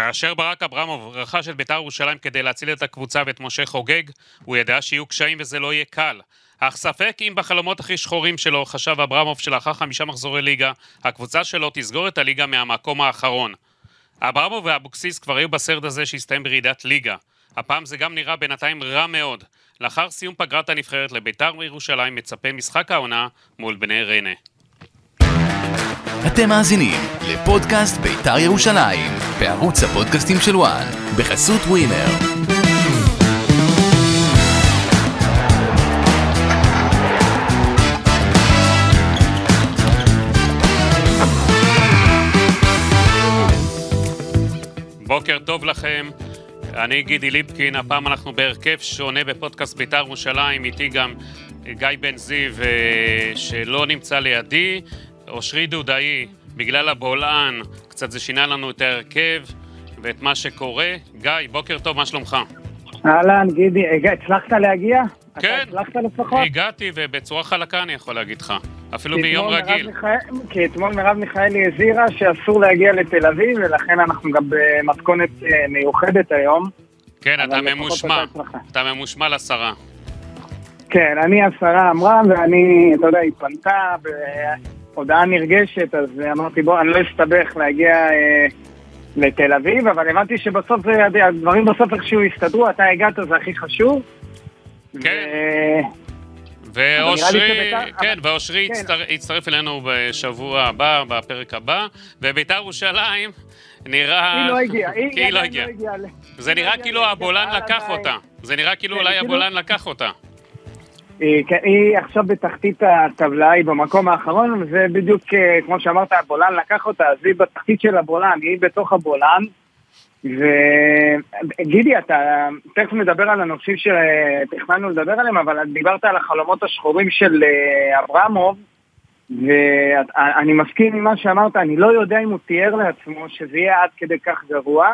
כאשר ברק אברמוב רכש את בית"ר ירושלים כדי להציל את הקבוצה ואת משה חוגג, הוא ידע שיהיו קשיים וזה לא יהיה קל. אך ספק אם בחלומות הכי שחורים שלו חשב אברמוב שלאחר חמישה מחזורי ליגה, הקבוצה שלו תסגור את הליגה מהמקום האחרון. אברמוב ואבוקסיס כבר היו בסרט הזה שהסתיים ברעידת ליגה. הפעם זה גם נראה בינתיים רע מאוד. לאחר סיום פגרת הנבחרת לבית"ר ירושלים מצפה משחק העונה מול בני ריינה. אתם מאזינים לפודקאסט בית"ר ירושלים, בערוץ הפודקאסטים של וואן, בחסות ווינר. בוקר טוב לכם, אני גידי ליפקין, הפעם אנחנו בהרכב שונה בפודקאסט בית"ר ירושלים, איתי גם גיא בן זיו אה, שלא נמצא לידי, אושרי דודאי, בגלל הבולען, קצת זה שינה לנו את ההרכב ואת מה שקורה. גיא, בוקר טוב, מה שלומך? אהלן, גידי, הצלחת להגיע? כן, אתה הצלחת לפחות? הגעתי ובצורה חלקה אני יכול להגיד לך, אפילו ביום רגיל. מיכאל- כי אתמול מרב מיכאלי הזהירה שאסור להגיע לתל אביב, ולכן אנחנו גם במתכונת אה, מיוחדת היום. כן, אתה ממושמע. אתה ממושמע לשרה. כן, אני השרה אמרה, ואני, אתה יודע, היא פנתה בהודעה נרגשת, אז אמרתי, בוא, אני לא אסתבך להגיע אה, לתל אביב, אבל הבנתי שבסוף זה, הדברים בסוף איכשהו יסתדרו, אתה הגעת, זה הכי חשוב. כן. ו- ואושרי, נראה לי שבית"ר- כן, ואושרי כן. יצטר- יצטרף אלינו בשבוע הבא, בפרק הבא, ובית"ר ירושלים נראה... היא לא הגיעה, כי היא לא הגיעה. זה היא נראה כאילו לליגת הבולען העל לקח. אותה. זה נראה כאילו כן, אולי כאילו- הבולען לקח אותה. היא, היא עכשיו בתחתית הטבלה, היא במקום האחרון, וזה בדיוק אה, כמו שאמרת, הבולען לקח אותה, אז היא בתחתית של הבולען, היא בתוך הבולען. וגידי, אתה תכף נדבר על הנושאים שתכננו לדבר עליהם, אבל דיברת על החלומות השחורים של אה, אברמוב, ואני מסכים עם מה שאמרת, אני לא יודע אם הוא תיאר לעצמו שזה יהיה עד כדי כך גרוע,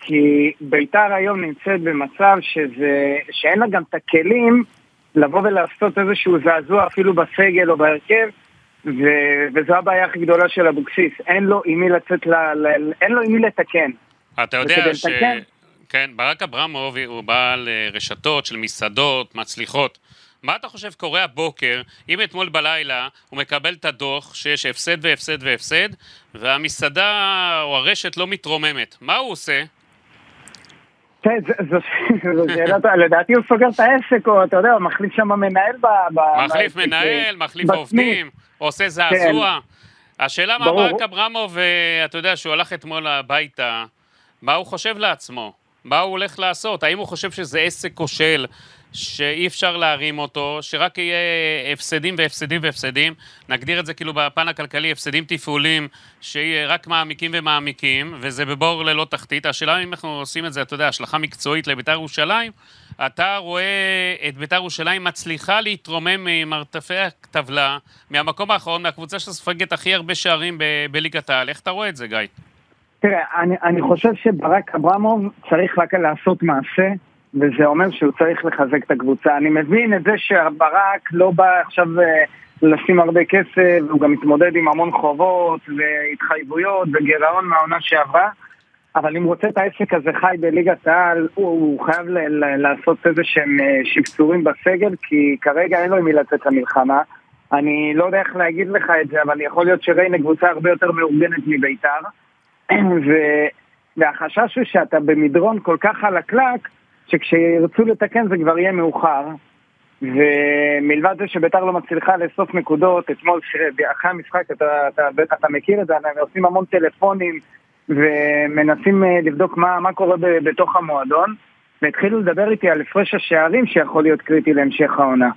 כי ביתר היום נמצאת במצב שזה, שאין לה גם את הכלים לבוא ולעשות איזשהו זעזוע אפילו בסגל או בהרכב, ו, וזו הבעיה הכי גדולה של אבוקסיס, אין לו עם מי לצאת, ל, ל, אין לו עם מי לתקן. אתה יודע ש... לתקן- כן, ברק אברמוב הוא בעל רשתות של מסעדות מצליחות. מה אתה חושב קורה הבוקר, אם אתמול בלילה הוא מקבל את הדוח שיש הפסד והפסד והפסד, והמסעדה או הרשת לא מתרוממת, מה הוא עושה? כן, זו- שאלה. לדעתי הוא סוגר את העסק, או אתה יודע, הוא מחליף שם מנהל ב... מחליף מנהל, מחליף. עובדים, עושה זעזוע. השאלה מה. ברק אברמוב, אה, אתה יודע, שהוא הלך אתמול הביתה, מה הוא חושב לעצמו? מה הוא הולך לעשות? האם הוא חושב שזה עסק כושל, שאי אפשר להרים אותו, שרק יהיה הפסדים והפסדים והפסדים, נגדיר את זה כאילו בפן הכלכלי, הפסדים תפעולים, שיהיה רק מעמיקים ומעמיקים, וזה בבור ללא תחתית. השאלה אם אנחנו עושים את זה, אתה יודע, השלכה מקצועית לבית"ר ירושלים, אתה רואה את בית"ר ירושלים מצליחה להתרומם ממרתפי הטבלה, מהמקום האחרון, מהקבוצה שסופגת הכי הרבה שערים בליגת העל. איך אתה רואה את זה, גיא? תראה, אני, אני חושב שברק אברמוב צריך רק לעשות מעשה, וזה אומר שהוא צריך לחזק את הקבוצה. אני מבין את זה שברק לא בא עכשיו אה, לשים הרבה כסף, והוא גם מתמודד עם המון חובות והתחייבויות וגירעון מהעונה שעברה, אבל אם הוא רוצה את העסק הזה חי בליגת העל, הוא, הוא חייב ל, ל, לעשות איזה שהם אה, שפצורים בסגל, כי כרגע אין לו עם מי לצאת למלחמה. אני לא יודע איך להגיד לך את זה, אבל יכול להיות שריינה קבוצה הרבה יותר מאורגנת מביתר. ו... והחשש הוא שאתה במדרון כל כך חלקלק, שכשירצו לתקן זה כבר יהיה מאוחר. ומלבד זה שביתר לא מצליחה לאסוף נקודות, אתמול אחרי המשחק, אתה, אתה, אתה, אתה מכיר את זה, הם עושים המון טלפונים ומנסים אה, לבדוק מה, מה קורה ב, בתוך המועדון, והתחילו לדבר איתי על הפרש השערים שיכול להיות קריטי להמשך העונה.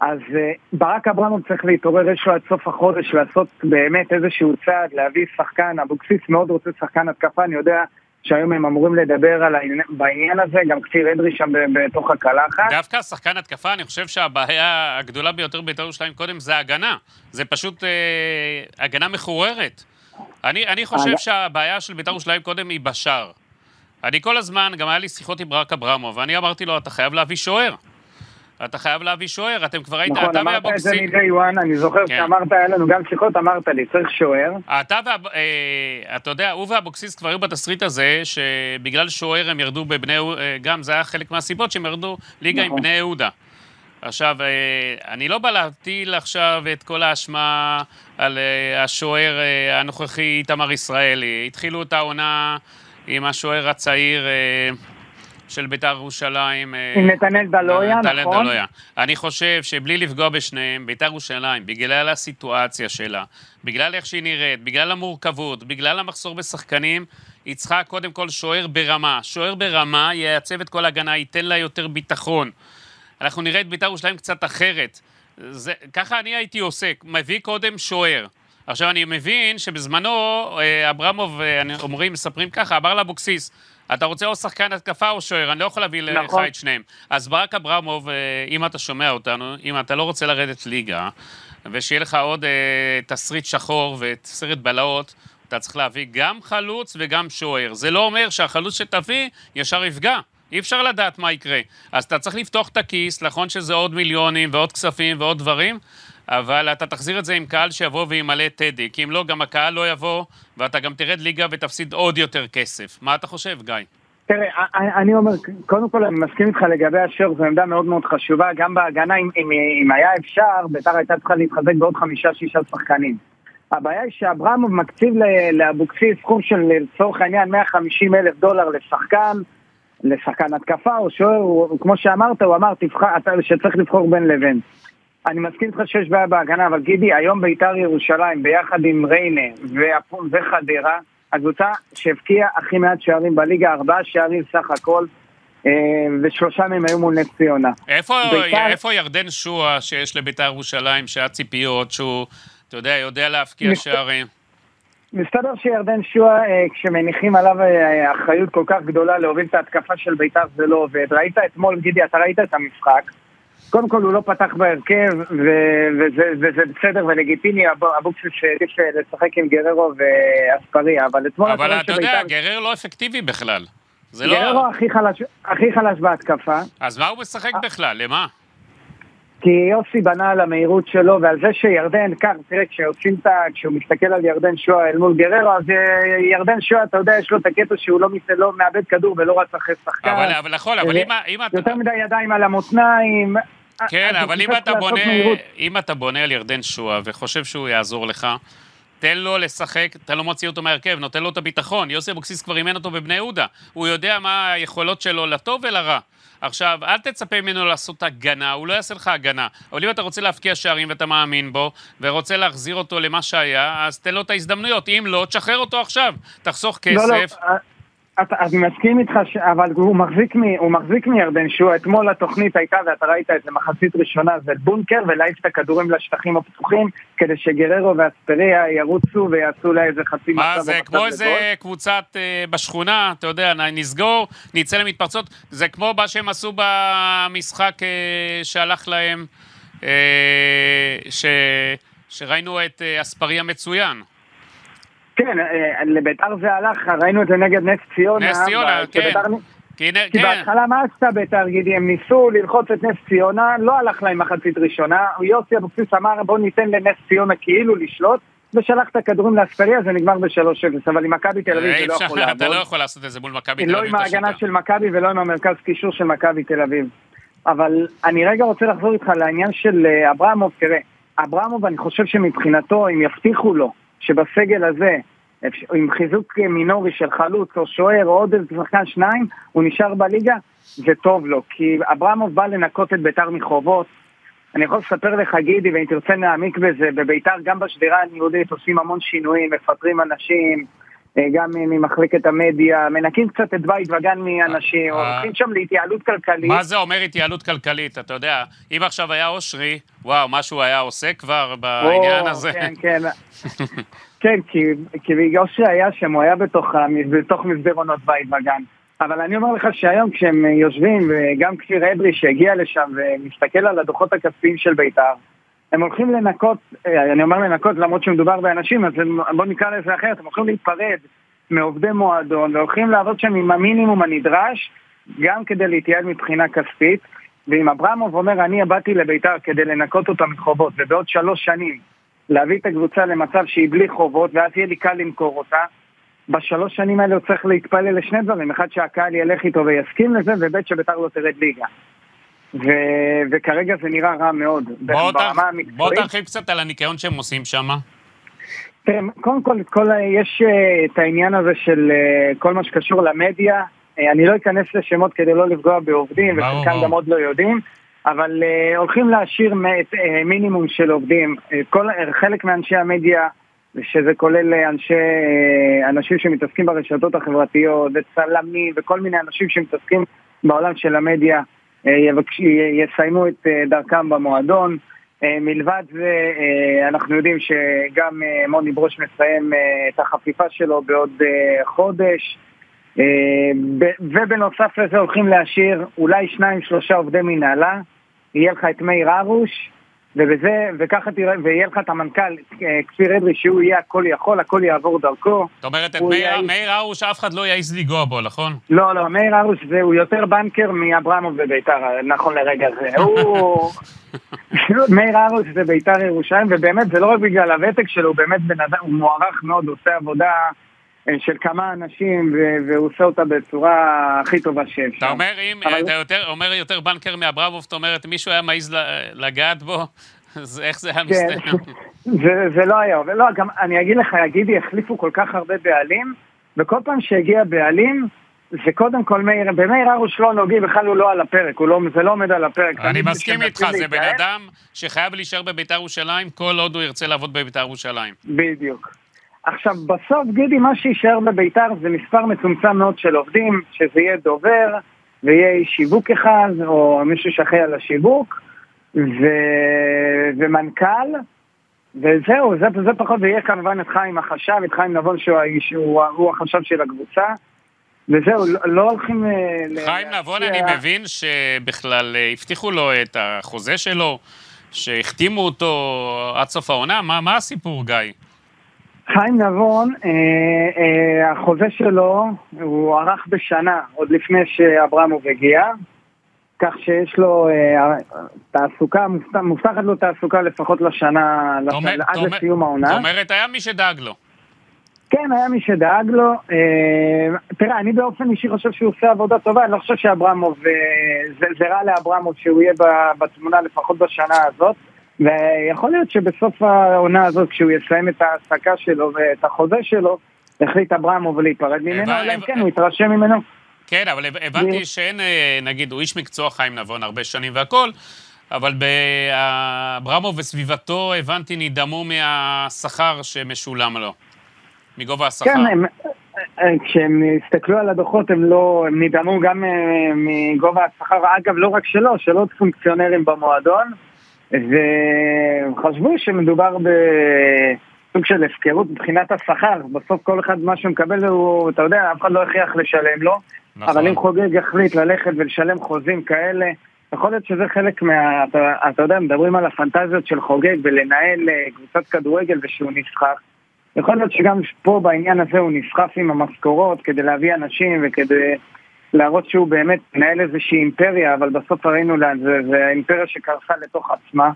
אז אה, ברק אברמוב צריך להתעורר, יש לו עד סוף החודש לעשות באמת איזשהו צעד, להביא שחקן, אבוקסיס מאוד רוצה שחקן התקפה, אני יודע שהיום הם אמורים לדבר על העניין, בעניין הזה, גם כפיר אדרי שם בתוך הקלחת. דווקא שחקן התקפה, אני חושב שהבעיה הגדולה ביותר בבית"ר ירושלים קודם זה הגנה. זה פשוט אה, הגנה מחוררת. אני, אני חושב הג- שהבעיה של בית"ר ירושלים קודם היא בשער. אני כל הזמן, גם היה לי שיחות עם ברק אברמוב, ואני אמרתי לו, אתה חייב להביא שוער. אתה חייב להביא שוער, אתם כבר ראית, נכון, אתה אמרת את זה. מ-day one, אני זוכר כן. שאמרת, היה לנו גם שיחות, אמרת לי, צריך שוער. אתה וה... אה, אתה יודע, הוא ואבוקסיס כבר היו בתסריט הזה, שבגלל שוער הם ירדו בבני... אה, גם זה היה חלק מהסיבות שהם ירדו ליגה עם נכון. בני יהודה. עכשיו, אה, אני לא בא להטיל עכשיו את כל האשמה על אה, השוער הנוכחי איתמר ישראלי. התחילו את העונה עם השוער הצעיר של בית"ר ירושלים. אה, עם נתנאל דלויה, נתנאל נכון? דלויה. אני חושב שבלי לפגוע בשניהם, בית"ר ירושלים, בגלל הסיטואציה שלה, בגלל איך שהיא נראית, בגלל המורכבות, בגלל המחסור בשחקנים, היא צריכה קודם כל שוער ברמה. שוער ברמה ייצב את כל ההגנה, ייתן לה יותר ביטחון. אנחנו נראה את בית"ר ירושלים קצת אחרת. זה, ככה אני הייתי עושה, מביא קודם שוער. עכשיו, אני מבין שבזמנו, אה, אברמוב, אה, אומרים, מספרים ככה, אמר לאבוקסיס, אתה רוצה או שחקן התקפה או שוער, אני לא יכול להביא לך נכון. את שניהם. אז ברק אברמוב, אה, אם אתה שומע אותנו, אם אתה לא רוצה לרדת ליגה, ושיהיה לך עוד אה, תסריט שחור וסרט בלהות, אתה צריך להביא גם חלוץ וגם שוער. זה לא אומר שהחלוץ שתביא ישר יפגע. אי אפשר לדעת מה יקרה. אז אתה צריך לפתוח את הכיס, נכון שזה עוד מיליונים ועוד כספים ועוד דברים, אבל אתה תחזיר את זה עם קהל שיבוא וימלא טדי, כי אם לא, גם הקהל לא יבוא, ואתה גם תרד ליגה ותפסיד עוד יותר כסף. מה אתה חושב, גיא? תראה, אני- אומר, קודם כל אני מסכים איתך לגבי השוער, זו עמדה מאוד מאוד חשובה, גם בהגנה, אם, אם, אם היה אפשר, בית"ר הייתה צריכה להתחזק בעוד חמישה-שישה שחקנים. הבעיה היא שאברמוב מקציב לאבוקסיס סכום של לצורך העניין 150 אלף דולר לשחקן, לשחקן התקפה או שוער, כמו שאמרת, הוא אמר תבחר, שצריך לבחור בין לבין. אני מסכים איתך שיש בעיה בהגנה, אבל גידי, היום בית"ר ירושלים ביחד עם ריינה והפועל וחדרה, הקבוצה שהבקיעה הכי מעט שערים בליגה, ארבעה שערים סך הכל, אה, ושלושה מהם היו מול נס ציונה. איפה, בית"ר- איפה ירדן שועה שיש לבית"ר ירושלים, שהיה ציפיות, שהוא, אתה יודע, יודע להבקיע שערים? מסתבר שירדן שועה, אה, כשמניחים עליו אה, אחריות כל כך גדולה להוביל את ההתקפה של בית"ר זה לא עובד. ראית אתמול, גידי, אתה ראית את המשחק. קודם כל הוא לא פתח בהרכב, ו- וזה, וזה בסדר ולגיטימי, אב- אבוקסיס העדיף אה, לשחק עם גררו ואספריה, אבל אתמול אבל אתה יודע, שבית"ר- גרר לא אפקטיבי בכלל. זה לא... גררו הכי חלש, הכי חלש בהתקפה, אז מה הוא משחק בכלל? למה? כי יוסי בנה על המהירות שלו ועל זה שירדן, כך, תראה, כשעושים את ה... כשהוא מסתכל על ירדן שואה אל מול גררו, אז אה, ירדן שואה, אתה יודע, יש לו את הקטע שהוא לא, מס- לא מאבד כדור ולא רץ אחרי שחקן. אבל, אבל נכון, אבל זה- אם, אם אתה... יותר מדי ידיים על המותניים. כן, אז אבל אם אתה בונה, מהירות. אם אתה בונה על ירדן שועה וחושב שהוא יעזור לך, תן לו לשחק, אתה לא מוציא אותו מהרכב, נותן לו את הביטחון. יוסי אבוקסיס כבר אימן אותו בבני יהודה. הוא יודע מה היכולות שלו לטוב ולרע. עכשיו, אל תצפה ממנו לעשות הגנה, הוא לא יעשה לך הגנה. אבל אם אתה רוצה להבקיע שערים ואתה מאמין בו, ורוצה להחזיר אותו למה שהיה, אז תן לו את ההזדמנויות. אם לא, תשחרר אותו עכשיו. תחסוך לא, לא, כסף. אה, אני מסכים איתך, ש- אבל הוא מחזיק, מ, הוא מחזיק מירדן שועה. אתמול התוכנית הייתה, ואתה ראית את זה מחצית ראשונה, זה בונקר ולהעיף את הכדורים לשטחים הפתוחים, כדי שגררו ואספריה ירוצו ויעשו לה איזה חצי מה מצב זה, או כמו איזה. קבוצת אה, בשכונה, אתה יודע, נסגור, נצא למתפרצות. זה כמו מה שהם עשו במשחק אה, שהלך להם, אה, ש, שראינו את אה, אספריה מצוין. כן, אה, לביתר זה הלך, ראינו את זה נגד נס ציונה. נס ציונה, כן. שביתר- כי, כן, בהתחלה מה עשתה ביתר גידי? הם ניסו ללחוץ את נס ציונה, לא הלך להם מחצית ראשונה. יוסי אבוקסיס אמר בוא ניתן לנס ציונה כאילו לשלוט, ושלח את הכדורים לאספריה, זה נגמר ב-3-0. אבל עם מכבי תל אביב זה לא אפשר, יכול לעבוד. אתה לא יכול לעשות את זה מול מכבי תל לא אביב. עם את השיטה. ההגנה של מכבי ולא עם המרכז קישור של מכבי תל אביב. אבל אני רגע רוצה לחזור איתך לעניין של אה, אברמוב, תראה, אברמוב אני חושב שמבחינתו, אם יבטיחו לו שבסגל הזה, עם חיזוק מינורי של חלוץ או שוער או עוד איזה שחקן שניים, הוא נשאר בליגה, זה טוב לו. כי אברמוב בא לנקות את ביתר מחובות. אני יכול לספר לך, גידי, ואם תרצה נעמיק בזה, בביתר גם בשדרה הניהולית עושים המון שינויים, מפטרים אנשים, גם ממחלקת המדיה, מנקים קצת את בית וגן מאנשים, אה. הולכים שם להתייעלות כלכלית. מה זה אומר התייעלות כלכלית? אתה יודע, אם עכשיו היה אושרי, וואו, מה שהוא היה עושה כבר בעניין הזה. כן, כן. כן, כי, כי בגלל שהיה שם, הוא היה בתוך מסדרונות בית וגן. אבל אני אומר לך שהיום כשהם יושבים, וגם כפיר אדרי שהגיע לשם ומסתכל על הדוחות הכספיים של בית"ר, הם הולכים לנקות, אה, אני אומר לנקות למרות שמדובר באנשים, אז הם- בוא נקרא לזה אחרת, הם הולכים להיפרד מעובדי מועדון, והולכים לעבוד שם עם המינימום הנדרש, גם כדי להתייעל מבחינה כספית. ואם אברמוב אומר, אני באתי לביתר כדי לנקות אותה מחובות, ובעוד שלוש שנים להביא את הקבוצה למצב שהיא בלי חובות, ואז יהיה לי קל למכור אותה, בשלוש שנים האלה הוא צריך להתפלל לשני דברים, אחד שהקהל ילך איתו ויסכים לזה, וב' שביתר לא תרד ליגה. ו- וכרגע זה נראה רע מאוד. בוא, ברמה תרח... בוא המקצועית. תרחיב קצת על הניקיון שהם עושים שם. תראה, קודם כל, כל, יש אה, את העניין הזה של אה, כל מה שקשור למדיה. אה, אני לא אכנס לשמות כדי לא לפגוע בעובדים, וחלקם. גם עוד לא יודעים, אבל הולכים להשאיר מינימום של עובדים. כל, חלק מאנשי המדיה, שזה כולל אנשי, אנשים שמתעסקים ברשתות החברתיות, וצלמים, וכל מיני אנשים שמתעסקים בעולם של המדיה, יבקש, י- יסיימו את אה, דרכם במועדון. אה, מלבד זה, אה, אנחנו יודעים שגם אה, מוני ברוש מסיים אה, את החפיפה שלו בעוד אה, חודש. אה, ובנוסף לזה הולכים להשאיר אולי שניים שלושה עובדי מנהלה, יהיה לך את מאיר הרוש, ובזה, וככה תראה, ויהיה לך את המנכ"ל אה, כפיר אדרי שהוא יהיה הכל יכול, הכל יעבור דרכו. זאת אומרת, את מאיר, הרוש, אף אחד לא יעז לנגוע בו, נכון? לא, לא, מאיר הרוש זה, הוא יותר בנקר מאברמוב בביתר, נכון לרגע זה. הוא... מאיר הרוש זה ביתר ירושלים, ובאמת זה לא רק בגלל הוותק שלו, הוא באמת בן אדם, הוא מוערך מאוד, עושה עבודה של כמה אנשים, והוא עושה אותה בצורה הכי טובה שאפשר. אתה אומר, אם אבל- אתה יותר, אומר יותר בנקר מאברמוב, זאת אומרת, מישהו היה מעז לגעת בו, אז איך זה היה כן, מסתיים? זה, זה לא היה עובד. לא, גם אני אגיד לך, גידי, החליפו כל כך הרבה בעלים, וכל פעם שהגיע בעלים, זה קודם כל מאיר, במאיר הרוש לא נוגעים, בכלל הוא לא על הפרק, לא, זה לא עומד על הפרק. אני מסכים איתך, זה בן אדם שחייב להישאר בביתר ירושלים כל עוד הוא ירצה לעבוד בביתר ירושלים. בדיוק. עכשיו, בסוף, גידי, מה שיישאר בביתר זה מספר מצומצם מאוד של עובדים, שזה יהיה דובר, ויהיה שיווק אחד, או מישהו שאחראי על השיווק, ו... ומנכ"ל, וזהו, זה, זה פחות, ויהיה כמובן את חיים החשב, את חיים נבון שהוא, האיש, הוא, החשב של הקבוצה, וזהו, לא, לא הולכים... אה, ל- חיים נבון, להשקיע- אני מבין שבכלל אה, הבטיחו לו את החוזה שלו, שהחתימו אותו עד סוף העונה, מה מה הסיפור, גיא? חיים נבון, אה, אה, החוזה שלו הוא ארך בשנה, עוד לפני שאברמוב הגיע, כך שיש לו אה, תעסוקה, מובטח- מובטחת לו תעסוקה לפחות לשנה, זאת אומרת- לשנה עד זאת לסיום זאת העונה. אומרת, היה מי שדאג לו. כן, היה מי שדאג לו. אה, תראה, אני באופן אישי חושב שהוא עושה עבודה טובה, אני לא חושב שאברמוב, אה, זה, זה רע לאברמוב שהוא יהיה בתמונה לפחות בשנה הזאת. ויכול להיות שבסוף העונה הזאת, כשהוא יסיים את ההעסקה שלו ואת החוזה שלו, יחליט אברמוב להיפרד ממנו, אלא אם כן הוא יתרשם ממנו. כן, אבל הב- הבנתי שאין, אה, נגיד, הוא איש מקצוע חיים נבון הרבה שנים והכול, אבל באברמוב וסביבתו, הבנתי, נדהמו מהשכר שמשולם לו, מגובה השכר. כן, הם, אה, כשהם הסתכלו על הדוחות הם לא, הם נדהמו גם אה, מגובה השכר, אגב לא רק שלו, של עוד פונקציונרים במועדון, וחשבו שמדובר בסוג של הפקרות מבחינת השכר, בסוף כל אחד מה שמקבל הוא, אתה יודע, אף אחד לא הכריח לשלם לו, נכון. אבל אם חוגג יחליט ללכת ולשלם חוזים כאלה, יכול להיות שזה חלק מה... אתה, אתה יודע, מדברים על הפנטזיות של חוגג ולנהל אה, קבוצת כדורגל ושהוא נסחף. יכול להיות שגם פה בעניין הזה הוא נסחף עם המשכורות כדי להביא אנשים וכדי להראות שהוא באמת מנהל איזושהי אימפריה, אבל בסוף ראינו לאן זה, זה האימפריה שקרסה לתוך עצמה.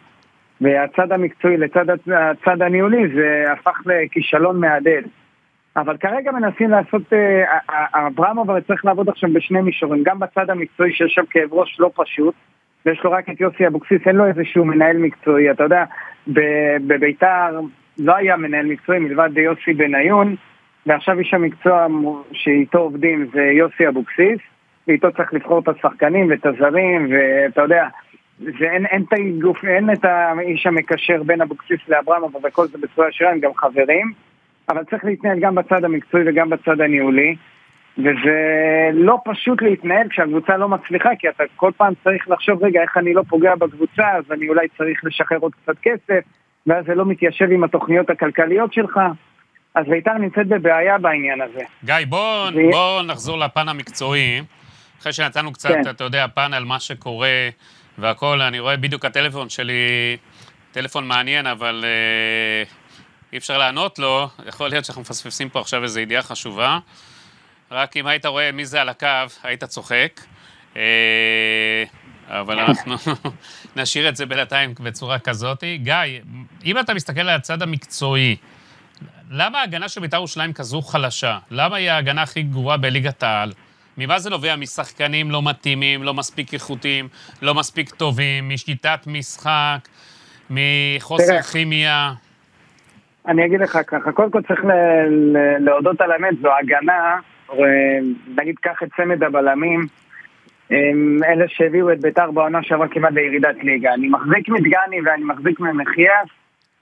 והצד המקצועי לצד הצ- הצד הניהולי זה הפך לכישלון מהדהד. אבל כרגע מנסים לעשות, אה, אברמוב הרי צריך לעבוד עכשיו בשני מישורים, גם בצד המקצועי שיושב כאב ראש לא פשוט, ויש לו רק את יוסי אבוקסיס, אין לו איזשהו מנהל מקצועי, אתה יודע, בביתר לא היה מנהל מקצועי מלבד יוסי בניון, ועכשיו איש המקצוע שאיתו עובדים זה יוסי אבוקסיס, ואיתו צריך לבחור את השחקנים ואת הזרים, ואתה יודע, זה אין, אין, את הגוף, אין את האיש המקשר בין אבוקסיס לאברמוב, וכל זה בצורה ישירה, הם גם חברים. אבל צריך להתנהל גם בצד המקצועי וגם בצד הניהולי. וזה לא פשוט להתנהל כשהקבוצה לא מצליחה, כי אתה כל פעם צריך לחשוב, רגע, איך אני לא פוגע בקבוצה, אז אני אולי צריך לשחרר עוד קצת כסף, ואז זה לא מתיישב עם התוכניות הכלכליות שלך. אז בית"ר נמצאת בבעיה בעניין הזה. גיא, בוא, זה- בוא נחזור לפן המקצועי. אחרי שנתנו קצת, כן. אתה יודע, פן על מה שקורה והכול, אני רואה בדיוק הטלפון שלי, טלפון מעניין, אבל אה, אי אפשר לענות לו. יכול להיות שאנחנו מפספסים פה עכשיו איזו ידיעה חשובה. רק אם היית רואה מי זה על הקו, היית צוחק. אה, אבל אנחנו נשאיר את זה בינתיים בצורה כזאת. גיא, אם אתה מסתכל על הצד המקצועי, למה ההגנה של בית"ר ירושלים כזו חלשה? למה היא ההגנה הכי גרועה בליגת העל? ממה זה נובע? משחקנים לא מתאימים, לא מספיק איכותיים, לא מספיק טובים, משיטת משחק, מחוסר. כימיה? אני אגיד לך ככה, קודם כל צריך להודות על האמת, זו הגנה, אה, נגיד קח את צמד הבלמים, אלה שהביאו את ביתר בעונה שעברה כמעט לירידת ליגה. אני מחזיק מדגני ואני מחזיק ממחייס,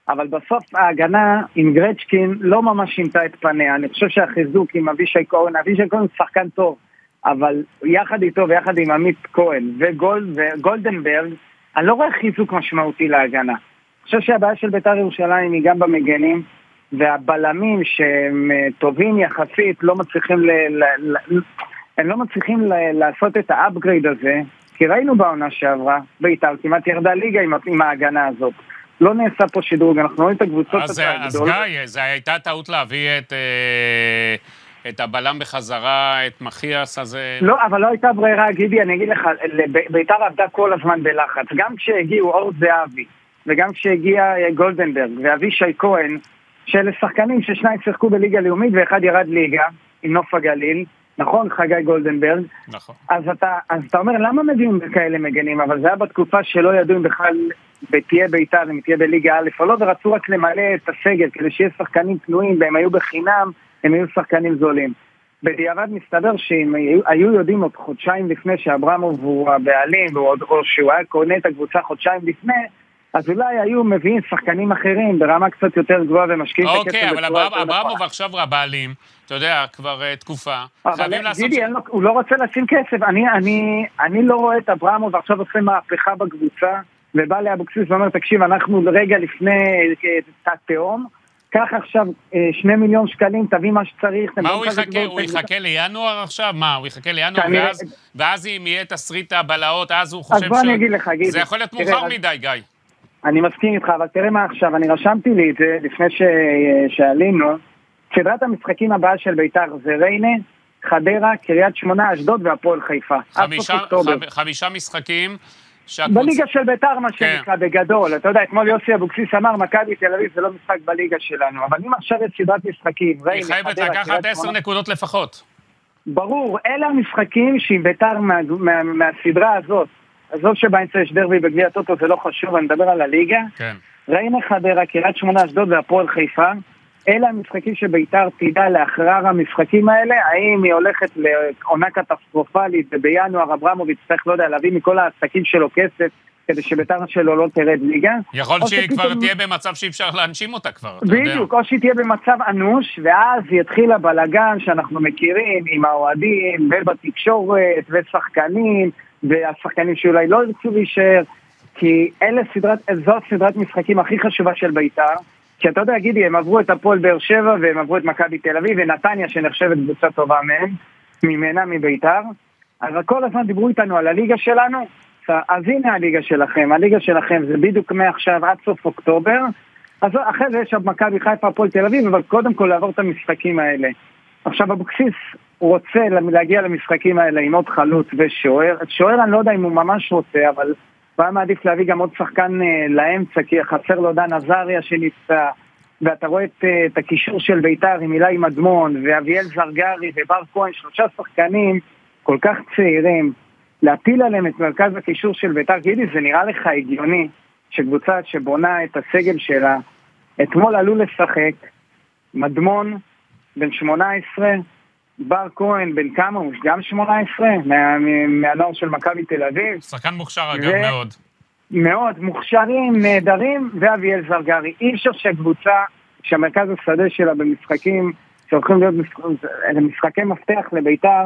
אבל בסוף ההגנה עם גרצ'קין לא ממש שינתה את פניה. אני חושב שהחיזוק עם אבישי כהן, אבישי כהן הוא שחקן טוב, אבל יחד איתו ויחד עם עמית כהן וגולד, וגולדנברג, אני לא רואה חיזוק משמעותי להגנה. אני חושב שהבעיה של בית"ר ירושלים היא גם במגנים, והבלמים שהם אה, טובים יחסית לא מצליחים ל... ל, ל הם לא מצליחים ל, לעשות את ה upgrade הזה, כי ראינו בעונה שעברה, בית"ר כמעט ירדה ליגה עם, עם ההגנה הזאת. לא נעשה פה שדרוג, אנחנו רואים את הקבוצות אז, אז. גיא, זו הייתה טעות להביא את, אה, את הבלם בחזרה, את מחיאס, אז... אה, לא, אבל לא הייתה ברירה, גידי, אני אגיד לך, בית"ר עבדה כל הזמן בלחץ. גם כשהגיעו אור זהבי, וגם כשהגיע אה, גולדנברג ואבישי כהן, שאלה שחקנים ששניים שיחקו בליגה לאומית ואחד ירד ליגה, עם נוף הגליל, נכון, חגי גולדנברג, נכון. אז אתה, אז אתה אומר, למה מביאים כאלה מגנים? אבל זה היה בתקופה שלא ידעו אם בכלל תהיה בית"ר, אם תהיה בליגה א' או לא, ורצו רק למלא את הסגל כדי שיהיה שחקנים פנויים, והם היו בחינם, הם היו שחקנים זולים. בדיעבד מסתבר שאם היו, היו יודעים עוד חודשיים לפני שאברמוב הוא הבעלים, או שהוא היה קונה את הקבוצה חודשיים לפני, אז אולי היו מביאים שחקנים אחרים ברמה קצת יותר גבוהה ומשקיעים את הכסף אוקיי, אבל בצורה יותר נכונה. אברמוב עכשיו הבעלים, אתה יודע, כבר אה, תקופה, אבל לעשות... גידי, לו- הוא לא רוצה לשים כסף. אני, אני, אני לא רואה את אברמוב עכשיו עושה מהפכה בקבוצה, ובא לאבוקסיס ואומר, תקשיב, אנחנו רגע לפני אה, התהום, קח עכשיו אה, שני מיליון שקלים, תביא מה שצריך. מה תבוא הוא יחכה? הוא יחכה לינואר עכשיו? מה, הוא יחכה לינואר, ואז- אם יהיה תסריט הבלהות, אז הוא אז חושב בוא ש... אני אגיד לך, גידי. זה יכול להיות מאוחר אז- מדי, גיא. אני מסכים איתך, אבל תראה מה עכשיו, אני רשמתי לי את זה לפני ש... שעלינו. סדרת המשחקים הבאה של בית"ר זה ריינה, חדרה, קריית שמונה, אשדוד והפועל חיפה. חמישה-. חמ- חמישה משחקים שהקבוצה... בליגה של ביתר, מה כן. שנקרא, בגדול. אתה יודע, אתמול יוסי אבוקסיס אמר, מכבי תל אביב זה לא משחק בליגה שלנו. אבל אם עכשיו יש סדרת משחקים, היא ריינה, חייבת חדרה, לקחת קריית עשר שמונה, נקודות לפחות. ברור, אלה המשחקים שעם ביתר מה, מה, מהסדרה הזאת. עזוב שבאמצע יש דרבי בגביע הטוטו, זה לא חשוב, אני מדבר על הליגה. כן. ריינה חדרה, קריית שמונה, אשדוד והפועל חיפה. אלה המשחקים שביתר תדע לאחר המשחקים האלה, האם היא הולכת לעונה קטסטרופלית ובינואר אברמוב יצטרך, לא יודע, להביא מכל העסקים שלו כסף כדי שביתר שלו לא תרד ליגה. יכול שהיא כבר שפתאום- תהיה במצב שאי אפשר להנשים אותה כבר, אתה יודע. בדיוק, או שהיא תהיה במצב אנוש, ואז יתחיל הבלגן שאנחנו מכירים עם האוהדים, ובתקשורת, ושחקנים, והשחקנים שאולי לא ירצו להישאר, כי אלה סדרת, זאת סדרת משחקים הכי חשובה של בית"ר, כי אתה יודע, גידי, הם עברו את הפועל באר שבע, והם עברו את מכבי תל אביב, ונתניה שנחשבת קבוצה טובה מהם, ממנה מבית"ר, אבל כל הזמן דיברו איתנו על הליגה שלנו, אז הנה הליגה שלכם, הליגה שלכם זה בדיוק מעכשיו עד סוף אוקטובר, אז אחרי זה יש עוד מכבי חיפה, הפועל תל אביב, אבל קודם כל לעבור את המשחקים האלה. עכשיו אבוקסיס רוצה להגיע למשחקים האלה עם עוד חלוץ ושוער, שוער אני לא יודע אם הוא ממש רוצה, אבל הוא היה מעדיף להביא גם עוד שחקן אה, לאמצע, כי חסר לו דן עזריה שנפצע, ואתה רואה את, אה, את הקישור של ביתר עם אילי מדמון, ואביאל זרגרי ובר כהן, שלושה שחקנים כל כך צעירים, להפיל עליהם את מרכז הקישור של ביתר, גידי, זה נראה לך הגיוני שקבוצה שבונה את הסגל שלה, אתמול עלו לשחק מדמון, בן 18, בר כהן, בן כמה הוא? גם 18, מה, מהנוער של מכבי תל אביב. שחקן מוכשר אגב ו- מאוד. מאוד, מוכשרים, נהדרים, ואביאל זרגרי. אי אפשר שהקבוצה, שהמרכז השדה שלה במשחקים, שהולכים להיות משחק- משחקי מפתח לביתר,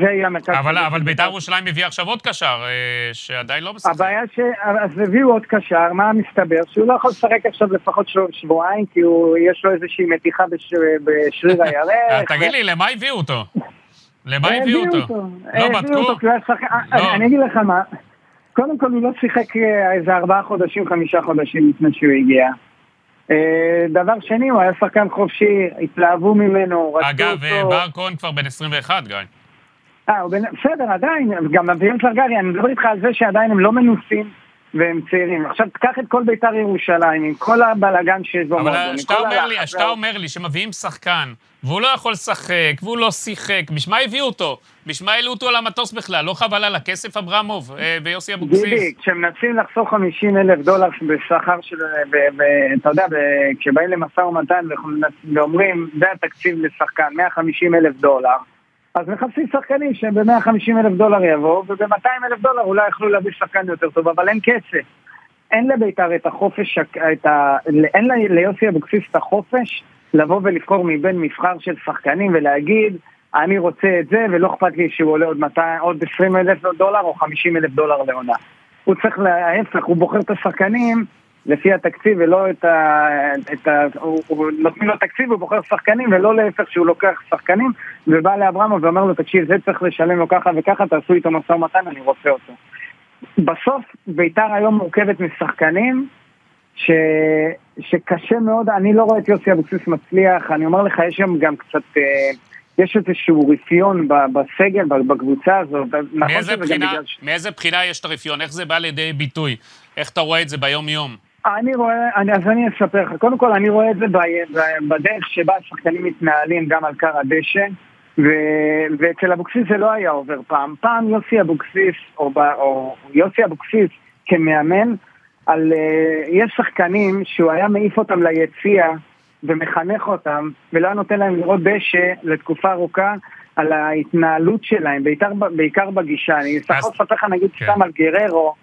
זה יהיה המרכז אבל אבל בית"ר ירושלים הביאה עכשיו עוד קשר, אה, שעדיין לא משחק. הבעיה ש... אז הביאו עוד קשר, מה מסתבר? שהוא לא יכול לשחק עכשיו לפחות שבוע- שבועיים, כי הוא... יש לו איזושהי מתיחה בש... בשריר אה, הירך. תגיד לי, למה הביאו אותו? למה אה, הביאו אותו? לא בדקו? לא. אני- אגיד לך מה, קודם כל הוא לא שיחק אה, איזה ארבעה חודשים, חמישה חודשים לפני שהוא הגיע. אה, דבר שני, הוא היה שחקן חופשי, התלהבו ממנו, רצו אגב, אה, אותו. בר כהן כבר בן 21, גיא. אה, בסדר, עדיין, גם אביהם סרגרי, אני מדבר איתך על זה שעדיין הם לא מנוסים. והם צעירים. עכשיו תקח את כל בית"ר ירושלים, עם כל הבלאגן שיש במועדון. אבל כשאתה אומר, לי, כשאתה אומר לי שמביאים שחקן, והוא לא יכול לשחק, והוא לא שיחק, בשביל מה הביאו אותו? בשביל מה העלו אותו על המטוס בכלל? לא חבל על הכסף, אברמוב אה, ויוסי אבוקסיס? גידי, כשמנסים לחסוך 50 אלף דולר בשכר של... ואתה יודע, כשבאים למשא ומתן ואומרים, זה התקציב לשחקן, 150 אלף דולר, אז מחפשים שחקנים שב-150 אלף דולר יבואו, וב-200 אלף דולר אולי יכלו להביא שחקן יותר טוב, אבל אין כסף. אין לבית"ר את החופש, את ה... אין ליוסי אבוקסיס את החופש לבוא ולבחור מבין מבחר של שחקנים ולהגיד, אני רוצה את זה, ולא אכפת לי שהוא עולה עוד, 200, עוד 20 אלף דולר או 50 אלף דולר לעונה. הוא צריך, להפך, הוא בוחר את השחקנים לפי התקציב ולא את ה... את ה הוא, הוא נותנים לו תקציב, הוא בוחר שחקנים ולא להפך שהוא לוקח שחקנים ובא לאברמוב ואומר לו, תקשיב, זה צריך לשלם לו ככה וככה, תעשו איתו משא ומתן, אני רוצה אותו. בסוף ביתר היום מורכבת משחקנים ש... שקשה מאוד, אני לא רואה את יוסי אבוקסיס מצליח, אני אומר לך, יש שם גם קצת... אה, יש איזשהו רפיון בסגל, בקבוצה הזאת. נכון מאיזה בחינה, מאיזה בחינה יש את הרפיון? איך זה בא לידי ביטוי? איך אתה רואה את זה ביום-יום? אני רואה, אני, אז אני אספר לך. קודם כל, אני רואה את זה ב, ב, בדרך שבה השחקנים מתנהלים גם על כר הדשא, ו, ואצל אבוקסיס זה לא היה עובר פעם. פעם יוסי אבוקסיס, או, או יוסי אבוקסיס כמאמן, על, אה, יש שחקנים שהוא היה מעיף אותם ליציע ומחנך אותם, ולא היה נותן להם לראות דשא לתקופה ארוכה על ההתנהלות שלהם, בעיקר, בעיקר בגישה. אני אספר לך נגיד כן. סתם על גררו.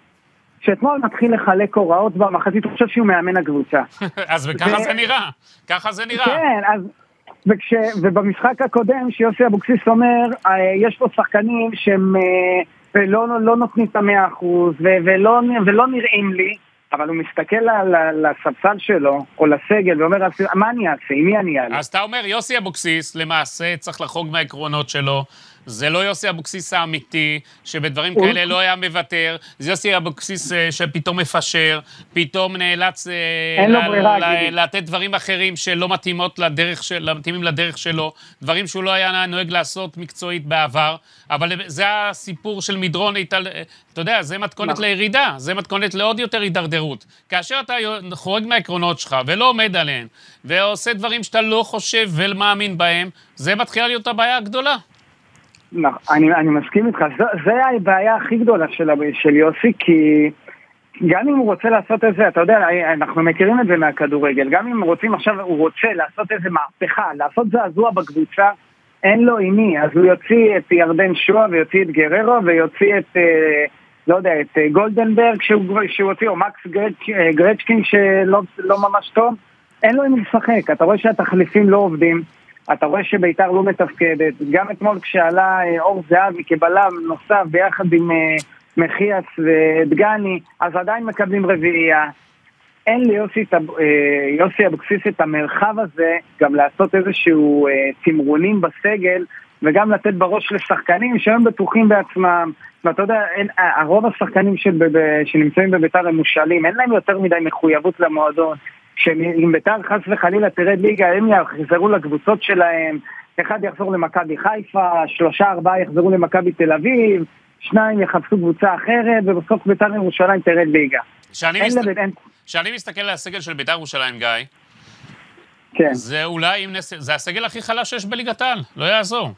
שאתמול מתחיל לחלק הוראות במחצית, הוא חושב שהוא מאמן הקבוצה. אז וככה ו... זה נראה, ככה זה נראה. כן, אז... וכש... ובמשחק הקודם, שיוסי אבוקסיס אומר, אה, יש פה שחקנים שהם לא, לא נותנים את המאה אחוז, ולא, ולא נראים לי, אבל הוא מסתכל לספסל שלו, או לסגל, ואומר, מה אני אעשה? עם מי אני אעלה? אז אתה אומר, יוסי אבוקסיס, למעשה, צריך לחרוג מהעקרונות שלו. זה לא יוסי אבוקסיס האמיתי, שבדברים הוא... כאלה לא היה מוותר, זה יוסי אבוקסיס אה, שפתאום מפשר, פתאום נאלץ אה, לתת דברים אחרים שלא לדרך, של, מתאימים לדרך שלו, דברים שהוא לא היה נוהג לעשות מקצועית בעבר, אבל זה הסיפור של מדרון, אתה יודע, זה מתכון נכון. לירידה, זה מתכון לעוד יותר הידרדרות. כאשר אתה חורג מהעקרונות שלך ולא עומד עליהם, ועושה דברים שאתה לא חושב ומאמין בהם, זה מתחילה להיות הבעיה הגדולה. נכון, אני, אני מסכים איתך, זו הבעיה הכי גדולה של, של יוסי, כי גם אם הוא רוצה לעשות את זה, אתה יודע, אנחנו מכירים את זה מהכדורגל, גם אם רוצים עכשיו, הוא רוצה לעשות איזה מהפכה, לעשות זעזוע בקבוצה, אין לו עם מי, אז הוא יוציא את ירדן שואה ויוציא את גררו ויוציא את, אה, לא יודע, את אה, גולדנברג שהוא, שהוא הוציא, או מקס גרצ', אה, גרצ'קין שלא לא ממש טוב, אין לו עם מי לשחק, אתה רואה שהתחליפים לא עובדים. אתה רואה שביתר לא מתפקדת. גם אתמול כשעלה אה, אור זהבי כבלם נוסף ביחד עם אה, מחיאס ודגני, אז עדיין מקבלים רביעייה. אין ליוסי אה, אבוקסיס את המרחב הזה גם לעשות איזשהו תמרונים בסגל וגם לתת בראש לשחקנים שהם בטוחים בעצמם. ואתה יודע, אין, הרוב השחקנים שנמצאים בביתר הם מושאלים, אין להם יותר מדי מחויבות למועדון. שאם ביתר חס וחלילה תרד ליגה, הם יחזרו לקבוצות שלהם, אחד יחזור למכבי חיפה, שלושה ארבעה יחזרו למכבי תל אביב, שניים יחפשו קבוצה אחרת, ובסוף ביתר ירושלים תרד ליגה. כשאני, מסת... מסתכל על הסגל של ביתר ירושלים, גיא, כן. זה אולי, נס... זה הסגל הכי חלש שיש בליגת העל, לא יעזור.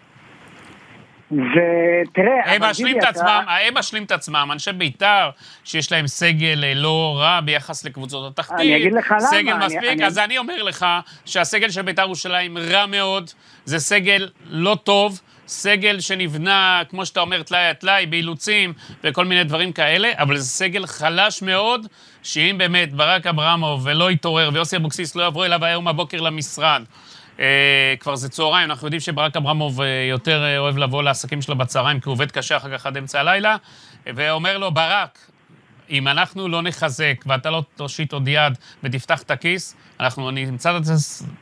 ותראה, הם משלים את עצמם, הם משלים את עצמם, אנשי בית"ר, שיש להם סגל אה, לא רע ביחס לקבוצות התחתית. אני אגיד לך למה. סגל מספיק, אז אני אומר לך שהסגל של בית"ר ירושלים רע מאוד, זה סגל לא טוב. סגל שנבנה, כמו שאתה אומר, טלאי על טלאי, באילוצים וכל מיני דברים כאלה, אבל זה סגל חלש מאוד, שאם באמת ברק אברמוב ולא יתעורר ויוסי אבוקסיס לא יבוא אליו היום בבוקר למשרד, כבר זה צהריים, אנחנו יודעים שברק אברמוב אה, יותר אה, אוהב לבוא לעסקים שלו בצהריים, כי הוא עובד קשה אחר כך עד אמצע הלילה, ואומר לו, ברק, אם אנחנו לא נחזק ואתה לא תושיט עוד יד ותפתח את הכיס, אנחנו נמצא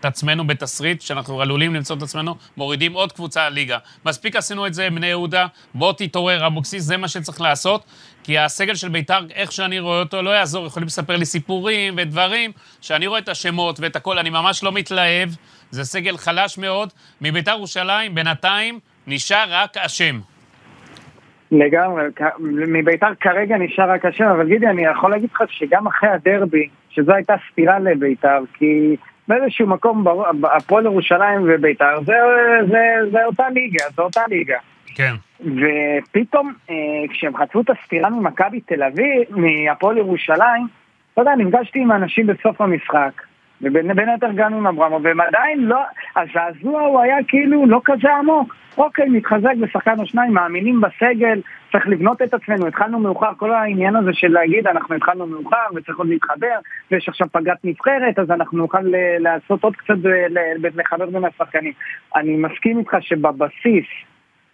את עצמנו בתסריט שאנחנו עלולים למצוא את עצמנו מורידים עוד קבוצה לליגה. מספיק עשינו את זה בני יהודה, בוא תתעורר, אבוקסיס, זה מה שצריך לעשות, כי הסגל של בית"ר, איך שאני רואה אותו, לא יעזור, יכולים לספר לי סיפורים ודברים, שאני רואה את השמות ואת הכל, אני ממש לא מתלהב, זה סגל חלש מאוד. מבית"ר ירושלים, בינתיים, נשאר רק השם. לגמרי, מביתר כרגע נשאר רק השם, אבל גידי, אני יכול להגיד לך שגם אחרי הדרבי, שזו הייתה סתירה לביתר, כי באיזשהו מקום, הפועל ירושלים וביתר, זה, זה, זה אותה ליגה, זה אותה ליגה. כן. ופתאום, אה, כשהם חצו את הסתירה ממכבי תל אביב, מהפועל ירושלים, אתה יודע, נפגשתי עם אנשים בסוף המשחק, ובין היתר גם עם אברמוב, והם עדיין לא, הזעזוע הוא היה כאילו לא כזה עמוק. אוקיי, מתחזק בשחקן או שניים, מאמינים בסגל, צריך לבנות את עצמנו, התחלנו מאוחר, כל העניין הזה של להגיד אנחנו התחלנו מאוחר וצריך עוד להתחבר, ויש עכשיו פגרת נבחרת, אז אנחנו נוכל לעשות עוד קצת, לחבר בין השחקנים. אני מסכים איתך שבבסיס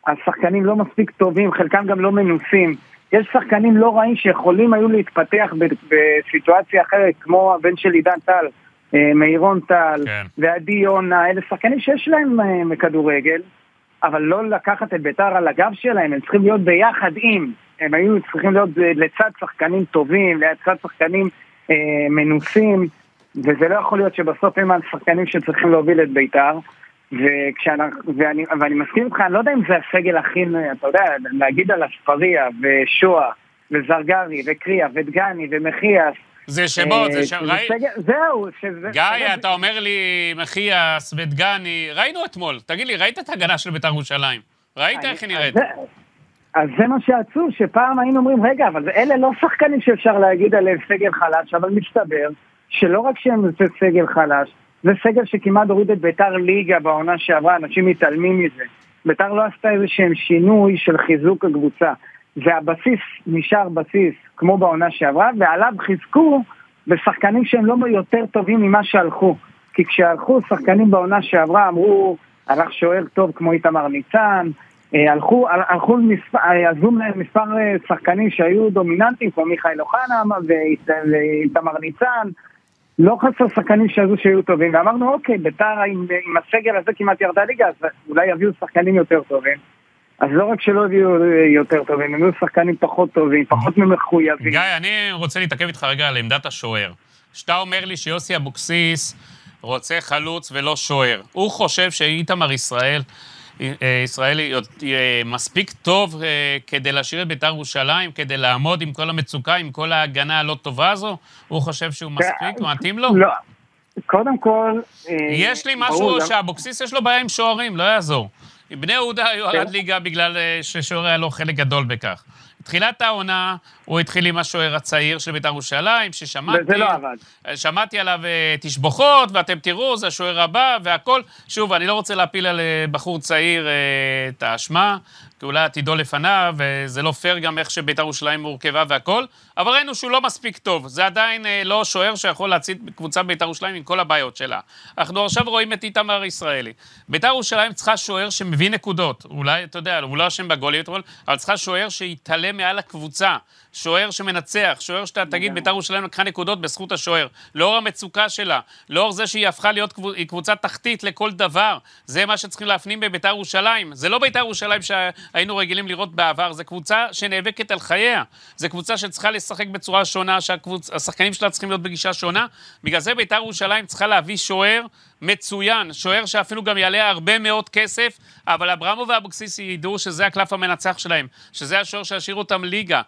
השחקנים לא מספיק טובים, חלקם גם לא מנוסים. יש שחקנים לא רעים שיכולים היו להתפתח בסיטואציה אחרת, כמו הבן של עידן טל, אה, מאירון טל, כן. ועדי יונה, אלה שחקנים שיש להם אה, כדורגל, אבל לא לקחת את ביתר על הגב שלהם, הם צריכים להיות ביחד עם, הם היו צריכים להיות לצד שחקנים טובים, לצד שחקנים אה, מנוסים, וזה לא יכול להיות שבסוף הם השחקנים שצריכים להוביל את ביתר. ואני, ואני מסכים איתך, אני לא יודע אם זה הסגל הכי, אתה יודע, להגיד על אספריה ושואה וזרגרי וקריה ודגני ומחיאס זה שמות, זה אה, שם, ראי... זהו, שזה... גיא, אתה אומר לי, מחיאס ודגני, ראינו אתמול, תגיד לי, ראית את ההגנה של בית"ר ירושלים? ראית איך היא נראית? אז זה מה שעצוב, שפעם היינו אומרים, רגע, אבל אלה לא שחקנים שאפשר להגיד עליהם סגל חלש, אבל מסתבר שלא רק שהם סגל חלש, זה סגל שכמעט הוריד את ביתר ליגה בעונה שעברה, אנשים מתעלמים מזה. ביתר לא עשתה איזה שהם שינוי של חיזוק הקבוצה. והבסיס נשאר בסיס כמו בעונה שעברה, ועליו חיזקו בשחקנים שהם לא יותר טובים ממה שהלכו. כי כשהלכו שחקנים בעונה שעברה אמרו, הלך שוער טוב כמו איתמר ניצן, אה, הלכו, הלכו מספר, אה, עזבו מספר אה, שחקנים שהיו דומיננטיים כמו מיכאל אוחנה ואיתמר ניצן, לא חסר שחקנים שעזו שהיו טובים, ואמרנו אוקיי, ביתר עם, עם הסגל הזה כמעט ירדה ליגה, אז אולי יביאו שחקנים יותר טובים. אז לא רק שלא הביאו יותר טובים, הם היו שחקנים פחות טובים, פחות מחויבים. גיא, אני רוצה להתעכב איתך רגע על עמדת השוער. שאתה אומר לי שיוסי אבוקסיס רוצה חלוץ ולא שוער. הוא חושב שאיתמר ישראל, אה, ישראלי מספיק טוב אה, כדי להשאיר את בית"ר ירושלים, כדי לעמוד עם כל המצוקה, עם כל ההגנה הלא טובה הזו? הוא חושב שהוא מספיק? מתאים לו? לא. קודם כל... אה, יש לי משהו שאבוקסיס יש לו בעיה עם שוערים, לא יעזור. בני יהודה היו כן. ערד ליגה בגלל אה, ששוער היה לו חלק גדול בכך. תחילת העונה, הוא התחיל עם השוער הצעיר של בית"ר ירושלים, ששמעתי... וזה לא עבד. שמעתי עליו אה, תשבוכות, ואתם תראו, זה השוער הבא והכל. שוב, אני לא רוצה להפיל על אה, בחור צעיר את האשמה, כי אולי עתידו לפניו, וזה לא פייר גם איך שבית"ר ירושלים מורכבה והכל, אבל ראינו שהוא לא מספיק טוב. זה עדיין אה, לא שוער שיכול להצית קבוצה בית"ר ירושלים עם כל הבעיות שלה. אנחנו עכשיו רואים את איתמר ישראלי. בית"ר ירושלים צריכה שוער שמביא נקודות. אולי, אתה יודע, הוא לא אשם בגולים אתמול, אבל צריכה שוער שיתעלה מעל הקבוצה. שוער שמנצח, שוער שאתה תגיד בית"ר ירושלים לקחה נקודות בזכות השוער. לאור המצוקה שלה, לאור זה שהיא הפכה להיות קבוצה תחתית לכל דבר. זה מה שצריכים להפנים בבית"ר ירושלים. זה לא בית"ר ירושלים שהיינו רגילים לראות בעבר, זה קבוצה שנאבקת על חייה. זה קבוצה שצריכה לשחק בצורה שונה, שהשחקנים שלה צריכים להיות בגישה שונה. בגלל זה בית"ר ירושלים צריכה להביא שוער מצוין, שוער שאפילו גם יעלה הרבה מאוד כסף, אבל אברמו ואבוקסיס ידעו שזה הקלף המנצח שלהם, שזה השוער שישאיר אותם ליגה.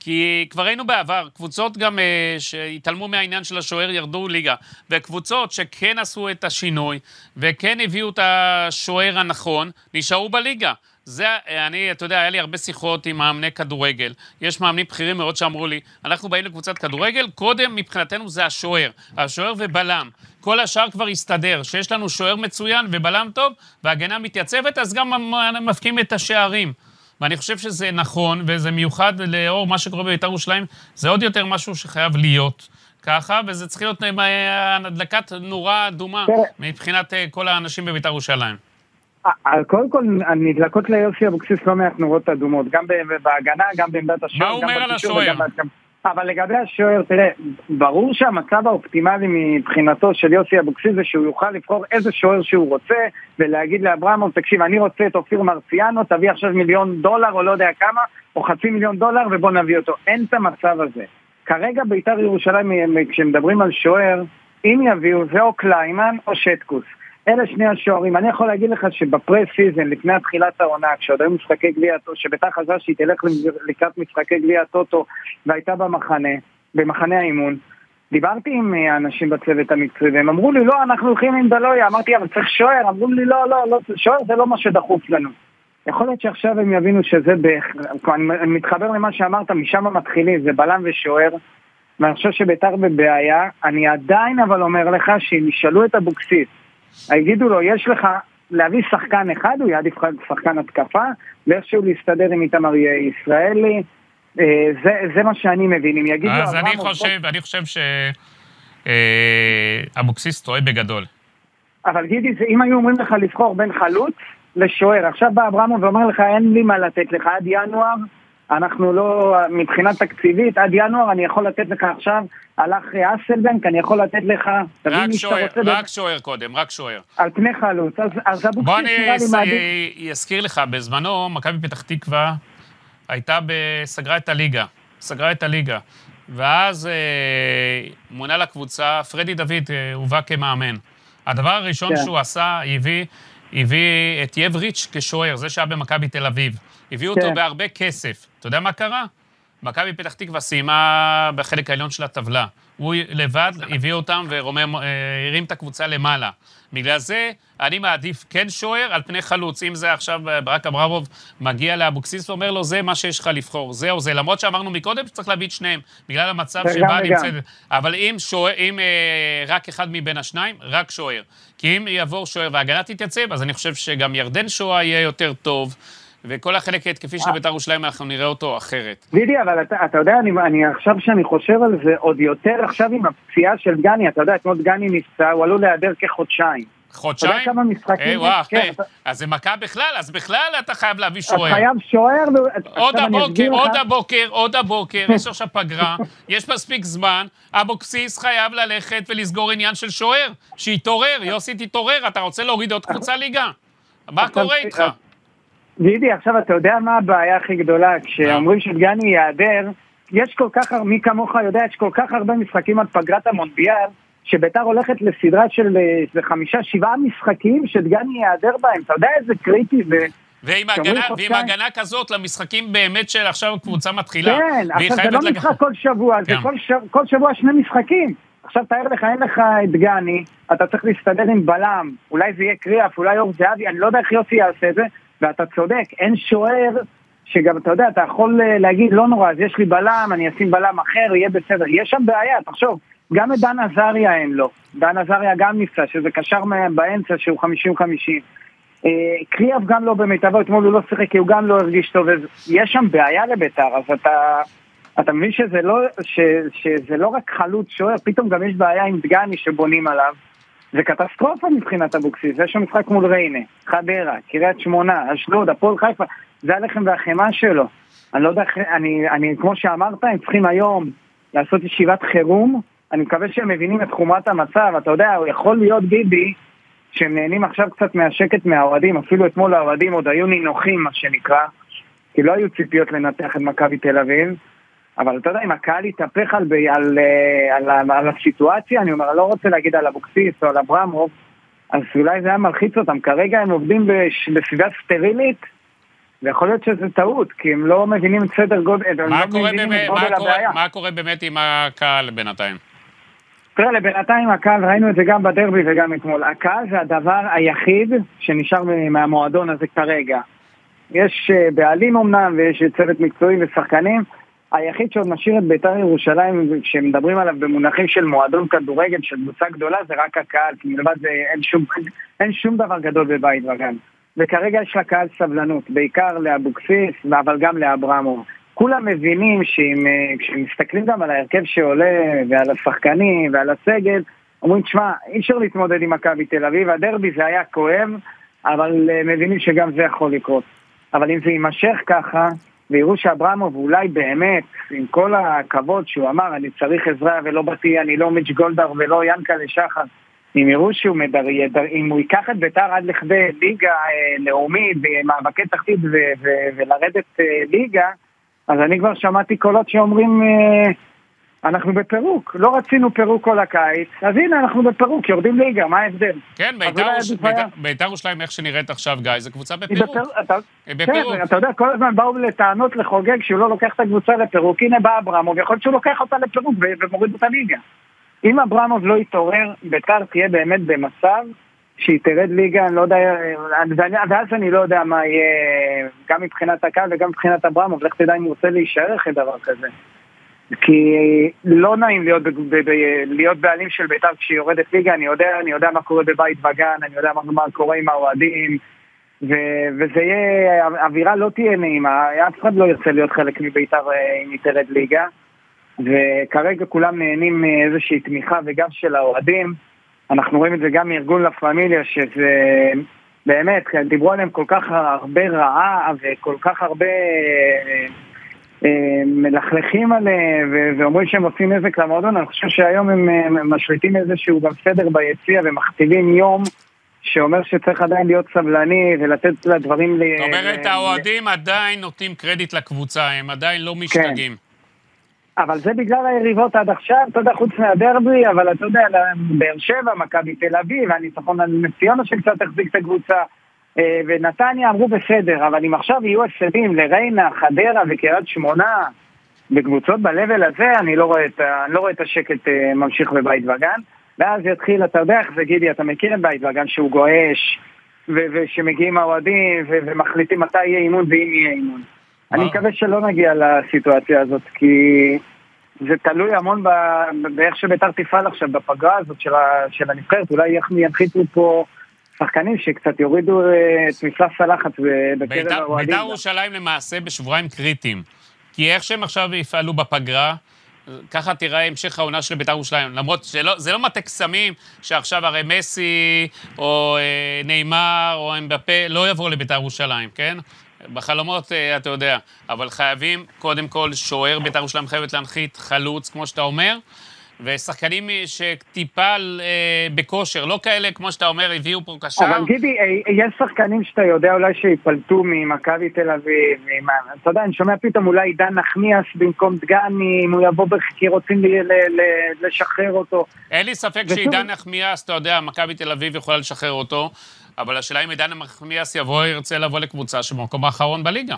כי כבר ראינו בעבר, קבוצות גם uh, שהתעלמו מהעניין של השוער ירדו ליגה, וקבוצות שכן עשו את השינוי, וכן הביאו את השוער הנכון, נשארו בליגה. זה, אני, אתה יודע, היה לי הרבה שיחות עם מאמני כדורגל. יש מאמנים בכירים מאוד שאמרו לי, אנחנו באים לקבוצת כדורגל, קודם מבחינתנו זה השוער. השוער ובלם. כל השאר כבר הסתדר. שיש לנו שוער מצוין ובלם טוב, והגנה מתייצבת, אז גם מפקיעים את השערים. ואני חושב שזה נכון, וזה מיוחד לאור מה שקורה בבית"ר ירושלים, זה עוד יותר משהו שחייב להיות ככה, וזה צריך להיות אה, הדלקת נורה אדומה מבחינת אה, כל האנשים בבית"ר ירושלים. אה, קודם כל, נדלקות ליוסי אבוקסיס לא מעט נורות אדומות, גם בהגנה, גם בעמדת השוער. מה הוא אומר על השוער? אבל לגבי השוער, תראה, ברור שהמצב האופטימלי מבחינתו של יוסי אבוקסיס זה שהוא יוכל לבחור איזה שוער שהוא רוצה ולהגיד לאברמוב, תקשיב, אני רוצה את אופיר מרציאנו, תביא עכשיו מיליון דולר או לא יודע כמה, או חצי מיליון דולר ובוא נביא אותו. אין את המצב הזה. כרגע בית"ר ירושלים, כשמדברים על שוער, אם יביאו זה או קליימן או שטקוס. אלה שני השוערים. אני יכול להגיד לך שב pre-season, לפני תחילת העונה, כשעוד היו משחקי גביע הטוטו, שביתר חזרה שהיא תלך לקראת משחקי גביע הטוטו, והייתה במחנה, במחנה האימון, דיברתי עם אה, אנשים בצוות המקצועי, והם אמרו לי, לא, אנחנו הולכים עם דלויה. אמרתי, אבל צריך שוער. אמרו לי, לא, לא, לא, שוער זה לא מה שדחוף לנו. יכול להיות שעכשיו הם יבינו שזה בערך, אני מתחבר למה שאמרת, משם מתחילים, זה בלם ושוער. ואני חושב שביתר בבעיה, אני עדיין אבל אומר לך שאם ישאלו את אבוקסיס, יגידו לו, יש לך להביא שחקן אחד, הוא יעדיף שחקן התקפה, ואיכשהו להסתדר עם איתמר ישראלי, אה, זה, זה מה שאני מבין, אם יגידו... אז אני חושב, בוא... אני חושב שאבוקסיס אה, טועה בגדול. אבל גידי, אם היו אומרים לך לבחור בין חלוץ לשוער, עכשיו בא אברמוב ואומר לך, אין לי מה לתת לך עד ינואר, אנחנו לא, מבחינה תקציבית, עד ינואר אני יכול לתת לך עכשיו, הלך אסלבנק, אני יכול לתת לך... רק שוער, רק שוער קודם, רק שוער. על פני חלוץ, אז, אז אבוקסיס נראה לי מעדיף... בוא אני אזכיר לך, בזמנו, מכבי פתח תקווה הייתה, ב... סגרה את הליגה, סגרה את הליגה. ואז אה, מונה לקבוצה, פרדי דוד אה, הובא כמאמן. הדבר הראשון כן. שהוא עשה, הביא, הביא את יבריץ' כשוער, זה שהיה במכבי תל אביב. הביאו כן. אותו בהרבה כסף. אתה יודע מה קרה? מכבי פתח תקווה סיימה בחלק העליון של הטבלה. הוא לבד הביא אותם והרים אה, את הקבוצה למעלה. בגלל זה אני מעדיף כן שוער על פני חלוץ. אם זה עכשיו אה, ברק אברמוב מגיע לאבוקסיס ואומר לו, זה מה שיש לך לבחור, זה או זה. למרות שאמרנו מקודם שצריך להביא את שניהם, בגלל המצב שבה נמצאת... אבל אם, שוער, אם אה, רק אחד מבין השניים, רק שוער. כי אם יעבור שוער וההגנה תתייצב, אז אני חושב שגם ירדן שואה יהיה יותר טוב. וכל החלק ההתקפי של בית"ר ירושלים, אנחנו נראה אותו אחרת. דידי, אבל אתה, אתה יודע, אני, אני עכשיו שאני חושב על זה, עוד יותר עכשיו עם הפציעה של דגני, אתה יודע, אתמול דגני נפצע, הוא עלול להיעדר כחודשיים. חודשיים? אתה יודע כמה משחקים... היי, וואו, כן, אתה... אז זה מכה בכלל, אז בכלל אתה חייב להביא שוער. אתה חייב שוער... עוד הבוקר, עוד הבוקר, עוד הבוקר, יש עכשיו פגרה, יש מספיק זמן, אבוקסיס חייב ללכת ולסגור עניין של שוער, שיתעורר, יוסי תתעורר, אתה רוצה להוריד עוד קבוצה ליגה? מה קורה איתך? דידי, עכשיו אתה יודע מה הבעיה הכי גדולה? כשאומרים שדגני ייעדר, יש כל כך, מי כמוך יודע, יש כל כך הרבה משחקים עד פגרת המונדיאל, שביתר הולכת לסדרה של אה, חמישה, שבעה משחקים שדגני ייעדר בהם. אתה יודע איזה קריטי זה. ועם הגנה, ועם הגנה כזאת למשחקים באמת של עכשיו קבוצה מתחילה. כן, עכשיו זה לא לג... משחק כל שבוע, כן. זה כל, ש... כל שבוע שני משחקים. עכשיו תאר לך, אין לך את דגני, אתה צריך להסתדר עם בלם, אולי זה יהיה קריאף, אולי אור זהבי, אני לא יודע איך יוסי יעשה את זה, ואתה צודק, אין שוער שגם, אתה יודע, אתה יכול אה, להגיד, לא נורא, אז יש לי בלם, אני אשים בלם אחר, יהיה בסדר. יש שם בעיה, תחשוב, גם את דן עזריה אין לו. דן עזריה גם נפצע, שזה קשר באמצע שהוא 50-50. אה, קריאב גם לא במיטבו, אתמול הוא לא שיחק כי הוא גם לא הרגיש טוב, יש שם בעיה לביתר, אז אתה, אתה מבין שזה לא, ש, שזה לא רק חלוץ שוער, פתאום גם יש בעיה עם דגני שבונים עליו. זה קטסטרופה מבחינת אבוקסיס, יש שם משחק מול ריינה, חדרה, קריית שמונה, אשדוד, הפועל חיפה, זה הלחם והחמאה שלו. אני לא יודע, אני, אני, כמו שאמרת, הם צריכים היום לעשות ישיבת חירום, אני מקווה שהם מבינים את חומרת המצב, אתה יודע, יכול להיות ביבי, שהם נהנים עכשיו קצת מהשקט מהאוהדים, אפילו אתמול האוהדים עוד היו נינוחים, מה שנקרא, כי לא היו ציפיות לנתח את מכבי תל אביב, אבל אתה יודע, אם הקהל יתהפך על, על, אה, על, על, על הסיטואציה, אני אומר, אני לא רוצה להגיד על אבוקסיס או על אברמוב, אז אולי זה היה מלחיץ אותם. כרגע הם עובדים בסביבה סטרילית, ויכול להיות שזה טעות, כי הם לא מבינים את סדר גודל, הם לא מבינים את גודל מה הבעיה. מה קורה באמת עם הקהל בינתיים? תראה, לבינתיים הקהל, ראינו את זה גם בדרבי וגם אתמול. הקהל זה הדבר היחיד שנשאר מהמועדון הזה כרגע. יש אה, בעלים אמנם, ויש צוות מקצועי ושחקנים, היחיד שעוד משאיר את בית"ר ירושלים, כשמדברים עליו במונחים של מועדון כדורגל, של קבוצה גדולה, זה רק הקהל, כי מלבד זה אין שום, אין שום דבר גדול בבית וגן. וכרגע יש לקהל סבלנות, בעיקר לאבוקסיס, אבל גם לאברמוב. כולם מבינים שכשמסתכלים גם על ההרכב שעולה, ועל השחקנים, ועל הסגל, אומרים, תשמע, אי אפשר להתמודד עם מכבי תל אביב, הדרבי זה היה כואב, אבל אה, מבינים שגם זה יכול לקרות. אבל אם זה יימשך ככה, ויראו שאברמוב אולי באמת, עם כל הכבוד שהוא אמר, אני צריך עזרה ולא באתי, אני לא מיץ' גולדהר ולא ינקלה שחר, אם יראו שהוא מדר... אם הוא ייקח את ביתר עד לכדי ליגה אה, לאומית ומאבקי תחתית ו- ו- ולרדת אה, ליגה, אז אני כבר שמעתי קולות שאומרים, אה, אנחנו בפירוק, לא רצינו פירוק כל הקיץ, אז הנה אנחנו בפירוק, יורדים ליגה, מה ההבדל? כן, בית"ר היה- בית"ר ירושלים, איך שנראית עכשיו, גיא, זה קבוצה בפירוק. כן. אתה יודע, כל הזמן באו לטענות לחוגג שהוא לא לוקח את הקבוצה לפירוק, הנה בא אברמוב, יכול להיות שהוא לוקח אותה לפירוק ומוריד את הליגה. אם אברמוב לא יתעורר, בית"ר תהיה באמת במצב שהיא תרד ליגה, אני לא יודע, ואז אני לא יודע מה יהיה, גם מבחינת הקהל וגם מבחינת אברמוב, לך תדע אם הוא רוצה להישאר אחרי דבר כזה. כי לא נעים להיות, ב- ב- ב- להיות בעלים של בית"ר כשהיא יורדת ליגה, אני יודע, אני יודע מה קורה בבית וגן, אני יודע מה, מה קורה עם האוהדים, ו- וזה יהיה, האווירה לא תהיה נעימה, אף אחד לא ירצה להיות חלק מבית"ר אה, אם היא תרד ליגה, וכרגע כולם נהנים מאיזושהי תמיכה וגם של האוהדים, אנחנו רואים את זה גם מארגון לה פמיליה, שזה באמת, דיברו עליהם כל כך הרבה רעה וכל כך הרבה... אה, מלכלכים עליהם ואומרים שהם עושים נזק למועדון, אני חושב שהיום הם אה, משליטים איזשהו גם סדר ביציע ומכתיבים יום שאומר שצריך עדיין להיות סבלני ולתת לדברים ל... זאת אומרת, האוהדים עדיין נותנים קרדיט לקבוצה, הם עדיין לא משתגעים. אבל זה בגלל היריבות עד עכשיו, אתה יודע, חוץ מהדרבי, אבל אתה יודע, באר שבע, מכבי תל אביב, הניצחון על נס ציונה שקצת החזיק את הקבוצה, ונתניה אמרו בסדר, אבל אם עכשיו יהיו הפסדים לריינה, חדרה וקריית שמונה, בקבוצות ב-level הזה, אני לא רואה את, אני לא רואה את השקט אה, ממשיך בבית וגן, ואז יתחיל, אתה יודע איך זה, גידי, אתה מכיר את בית וגן שהוא גועש, ו- ושמגיעים האוהדים, ו- ומחליטים מתי יהיה אימון ואם יהיה אימון. אני מה? מקווה שלא נגיע לסיטואציה הזאת, כי זה תלוי המון ב- באיך שביתר תפעל עכשיו בפגרה הזאת של, ה- של הנבחרת, אולי ינחיתו פה שחקנים שקצת יורידו אה, את מפלס הלחץ בקרב בית"ר האוהדים. בית"ר ירושלים למעשה בשבועיים קריטיים. כי איך שהם עכשיו יפעלו בפגרה, ככה תראה המשך העונה של בית"ר ירושלים. למרות שזה לא מטה קסמים, שעכשיו הרי מסי או אה, נאמר או אמבפה לא יבואו לבית"ר ירושלים, כן? בחלומות, אה, אתה יודע. אבל חייבים, קודם כל, שוער בית"ר ירושלים חייבת להנחית חלוץ, כמו שאתה אומר. ושחקנים שטיפה אה, בכושר, לא כאלה, כמו שאתה אומר, הביאו פה קשר. אבל גידי, אה, יש שחקנים שאתה יודע אולי שיפלטו ממכבי תל אביב, ממ- אתה יודע, אני שומע פתאום אולי עידן נחמיאס במקום דגני, אם הוא יבוא כי רוצים ל- ל- ל- לשחרר אותו. אין לי ספק ושוב- שעידן נחמיאס, אתה יודע, מכבי תל אביב יכולה לשחרר אותו, אבל השאלה אם עידן נחמיאס יבוא, ירצה לבוא לקבוצה שבמקום האחרון בליגה.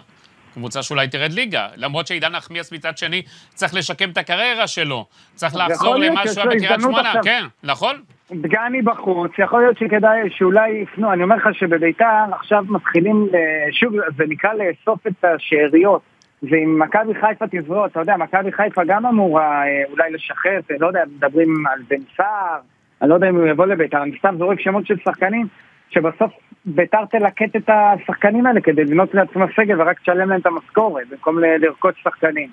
קבוצה שאולי תרד ליגה. למרות שעידן נחמיאס מצד שני צריך לשקם את הקריירה שלו. צריך לחזור למה שהוא היה בקריית שמונה, עכשיו. כן, נכון? דגני בחוץ, יכול להיות שכדאי, שאולי יפנו, אני אומר לך שבביתר עכשיו מתחילים, שוב, זה נקרא לאסוף את השאריות. ואם מכבי חיפה תזרוק, אתה יודע, מכבי חיפה גם אמורה אה, אולי לשחרר, לא יודע, מדברים על בן סער, אני לא יודע אם הוא יבוא לביתר, אני סתם זורק שמות של שחקנים, שבסוף ביתר תלקט את השחקנים האלה כדי לבנות לעצמה סגל ורק תשלם להם את המשכורת, במקום ל- לרכוש שחקנים.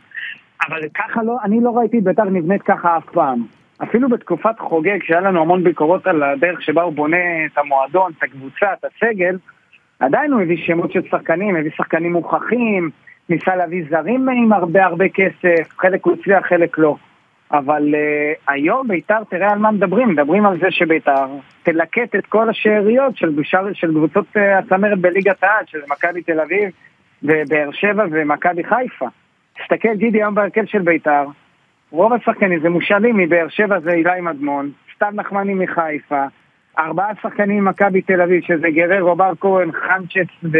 אבל ככה לא, אני לא ראיתי את ביתר נבנית ככה אף פעם. אפילו בתקופת חוגג, שהיה לנו המון ביקורות על הדרך שבה הוא בונה את המועדון, את הקבוצה, את הסגל, עדיין הוא הביא שמות של שחקנים, הביא שחקנים מוכחים, ניסה להביא זרים עם הרבה הרבה כסף, חלק הוא הצליח, חלק לא. אבל uh, היום ביתר, תראה על מה מדברים, מדברים על זה שביתר תלקט את כל השאריות של, של, של קבוצות uh, הצמרת בליגת העל, של מכבי תל אביב ובאר שבע ומכבי חיפה. תסתכל גידי היום בהרכב של ביתר, רוב השחקנים זה מושאלים מבאר שבע זה אילי מדמון, סתיו נחמני מחיפה, ארבעה שחקנים ממכבי תל אביב שזה גררו, בר כהן, חנצ'ס ו...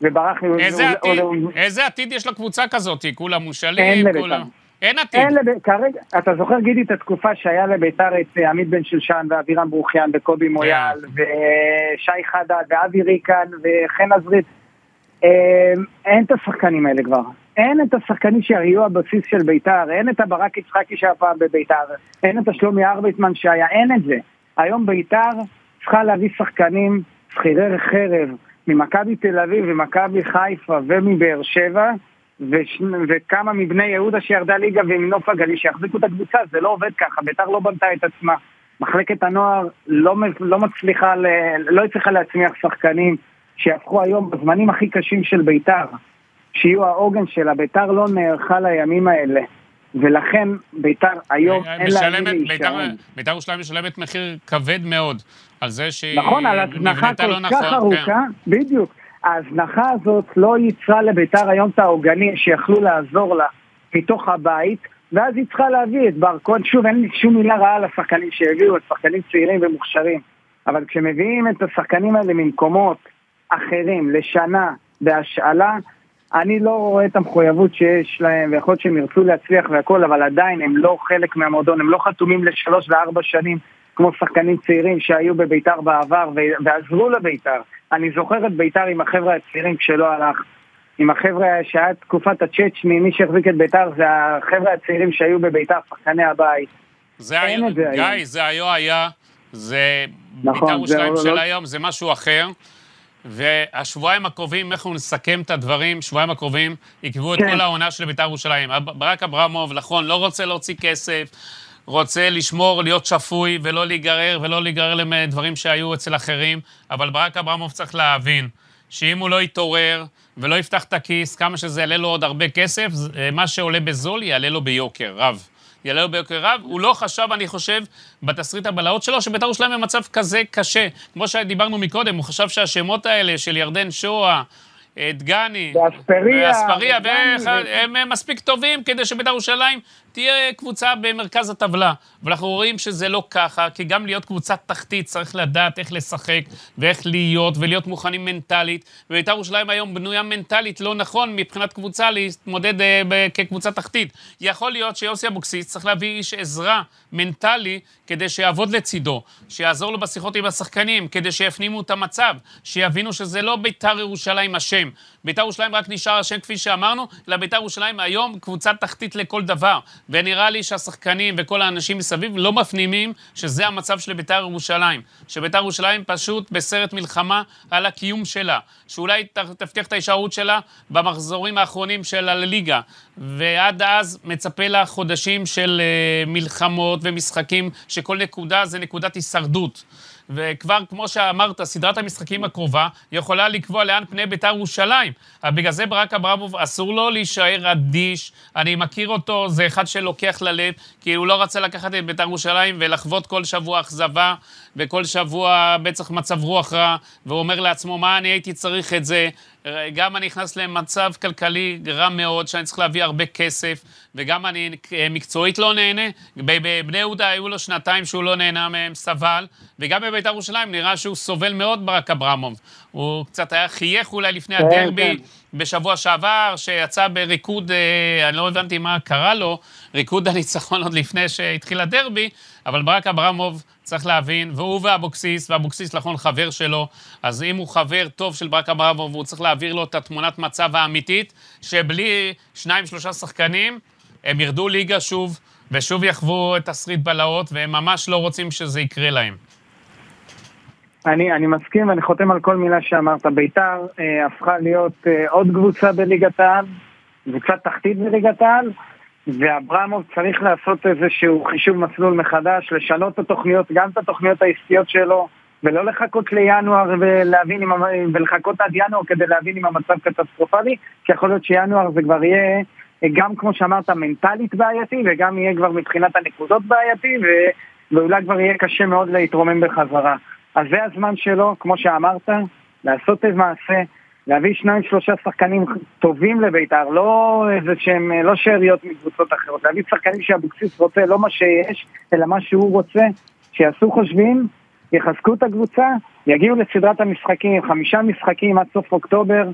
וברח לי... איזה עתיד, איזה עתיד יש לקבוצה כזאת? כולם מושאלים. כולם... אין עתיד. אין לב... כרגע, אתה זוכר גידי את התקופה שהיה לביתר את אה, עמית בן שושן ואבירם ברוכיאן וקובי כן. מויאל ושי חדד ואבי ריקן וחן עזרית אה, אין את השחקנים האלה כבר. אין את השחקנים שהיו הבסיס של ביתר, אין את הברק יצחקי שהיה פעם בביתר, אין את השלומי ארביטמן שהיה, אין את זה. היום ביתר צריכה להביא שחקנים שכירי חרב ממכבי תל אביב ומכבי חיפה ומבאר שבע וש... וכמה מבני יהודה שירדה ליגה ומנוף הגליל שיחזיקו את הקבוצה, זה לא עובד ככה, ביתר לא בנתה את עצמה. מחלקת הנוער לא, לא מצליחה, ל... לא הצליחה להצמיח שחקנים שיהפכו היום בזמנים הכי קשים של ביתר, שיהיו העוגן שלה, ביתר לא נערכה לימים האלה. ולכן ביתר היום אין לה מי משלמת- בית"ר- להישען. בית"ר ירושלים משלמת מחיר כבד מאוד על זה שהיא נכון, על הזנחה נבנתה לא כל נכון, כך כן. ארוכה, בדיוק. ההזנחה הזאת לא ייצרה לביתר היום את העוגנים שיכלו לעזור לה מתוך הבית, ואז היא צריכה להביא את ברקוד, שוב, אין לי שום מילה רעה לשחקנים שהביאו, שחקנים צעירים ומוכשרים, אבל כשמביאים את השחקנים האלה ממקומות אחרים, לשנה, בהשאלה, אני לא רואה את המחויבות שיש להם, ויכול להיות שהם ירצו להצליח והכל, אבל עדיין הם לא חלק מהמועדון, הם לא חתומים לשלוש וארבע שנים, כמו שחקנים צעירים שהיו בביתר בעבר ועזרו לביתר. אני זוכר את ביתר עם החבר'ה הצעירים כשלא הלך. עם החבר'ה שהיה תקופת הצ'צ'ני, מי שהחזיק את ביתר זה החבר'ה הצעירים שהיו בביתר, שחקני הבית. זה היה, גיא, זה היה, היה, זה נכון, ביתר ירושלים של לא... היום, זה משהו אחר. והשבועיים הקרובים, איך אנחנו נסכם את הדברים, שבועיים הקרובים, יקבעו כן. את כל העונה של בית"ר ירושלים. ברק אברמוב, נכון, לא רוצה להוציא כסף, רוצה לשמור, להיות שפוי, ולא להיגרר, ולא להיגרר לדברים שהיו אצל אחרים, אבל ברק אברמוב צריך להבין שאם הוא לא יתעורר ולא יפתח את הכיס, כמה שזה יעלה לו עוד הרבה כסף, מה שעולה בזול יעלה לו ביוקר רב. יעלה לו ביוקר רב. הוא לא חשב, אני חושב, בתסריט הבלהות שלו, שבית"ר ירושלים במצב כזה קשה. כמו שדיברנו מקודם, הוא חשב שהשמות האלה של ירדן שואה, דגני, ואספריה, ואספריה, הם מספיק טובים כדי שבית"ר ירושלים תהיה קבוצה במרכז הטבלה. ואנחנו רואים שזה לא ככה, כי גם להיות קבוצת תחתית צריך לדעת איך לשחק ואיך להיות ולהיות מוכנים מנטלית. ובית"ר ירושלים היום בנויה מנטלית לא נכון מבחינת קבוצה להתמודד אה, כקבוצה תחתית. יכול להיות שיוסי אבוקסיס צריך להביא איש עזרה מנטלי כדי שיעבוד לצידו, שיעזור לו בשיחות עם השחקנים, כדי שיפנימו את המצב, שיבינו שזה לא בית"ר ירושלים אשם. בית"ר ירושלים רק נשאר אשם כפי שאמרנו, אלא בית"ר ירושלים היום קבוצה תחתית לכל דבר. ונראה לי שהשחקנים וכל האנשים מסביב לא מפנימים שזה המצב של בית"ר ירושלים. שבית"ר ירושלים פשוט בסרט מלחמה על הקיום שלה. שאולי תבטיח את ההישארות שלה במחזורים האחרונים של הליגה. ועד אז מצפה לה חודשים של uh, מלחמות ומשחקים, שכל נקודה זה נקודת הישרדות. וכבר, כמו שאמרת, סדרת המשחקים הקרובה יכולה לקבוע לאן פני בית"ר ירושלים. בגלל זה ברק אברמוב, אסור לו להישאר אדיש. אני מכיר אותו, זה אחד שלוקח ללב, כי הוא לא רצה לקחת את בית"ר ירושלים ולחוות כל שבוע אכזבה, וכל שבוע בצח מצב רוח רע, והוא אומר לעצמו, מה אני הייתי צריך את זה? גם אני נכנס למצב כלכלי רע מאוד, שאני צריך להביא הרבה כסף, וגם אני מקצועית לא נהנה. בבני יהודה היו לו שנתיים שהוא לא נהנה מהם, סבל, וגם בבית"ר ירושלים נראה שהוא סובל מאוד ברק אברמוב. הוא קצת היה חייך אולי לפני כן, הדרבי כן. בשבוע שעבר, שיצא בריקוד, אה, אני לא הבנתי מה קרה לו, ריקוד הניצחון עוד לפני שהתחיל הדרבי, אבל ברק אברמוב צריך להבין, והוא ואבוקסיס, ואבוקסיס נכון חבר שלו, אז אם הוא חבר טוב של ברק אברמוב, הוא צריך להעביר לו את התמונת מצב האמיתית, שבלי שניים שלושה שחקנים, הם ירדו ליגה שוב, ושוב יחוו את תסריט בלהות, והם ממש לא רוצים שזה יקרה להם. אני, אני מסכים ואני חותם על כל מילה שאמרת. ביתר אה, הפכה להיות אה, עוד קבוצה בליגת העל, קבוצת תחתית בליגת העל, ואברמוב צריך לעשות איזשהו חישוב מסלול מחדש, לשנות את התוכניות, גם את התוכניות העסקיות שלו, ולא לחכות לינואר ולהבין אם, ולחכות עד ינואר כדי להבין אם המצב קטסטרופלי, כי יכול להיות שינואר זה כבר יהיה, גם כמו שאמרת, מנטלית בעייתי, וגם יהיה כבר מבחינת הנקודות בעייתי, ו, ואולי כבר יהיה קשה מאוד להתרומם בחזרה. אז זה הזמן שלו, כמו שאמרת, לעשות איזה מעשה. להביא שניים שלושה שחקנים טובים לבית"ר, לא איזה שהם, לא שאריות מקבוצות אחרות, להביא שחקנים שאבוקסיס רוצה, לא מה שיש, אלא מה שהוא רוצה, שיעשו חושבים, יחזקו את הקבוצה, יגיעו לסדרת המשחקים, חמישה משחקים עד סוף אוקטובר,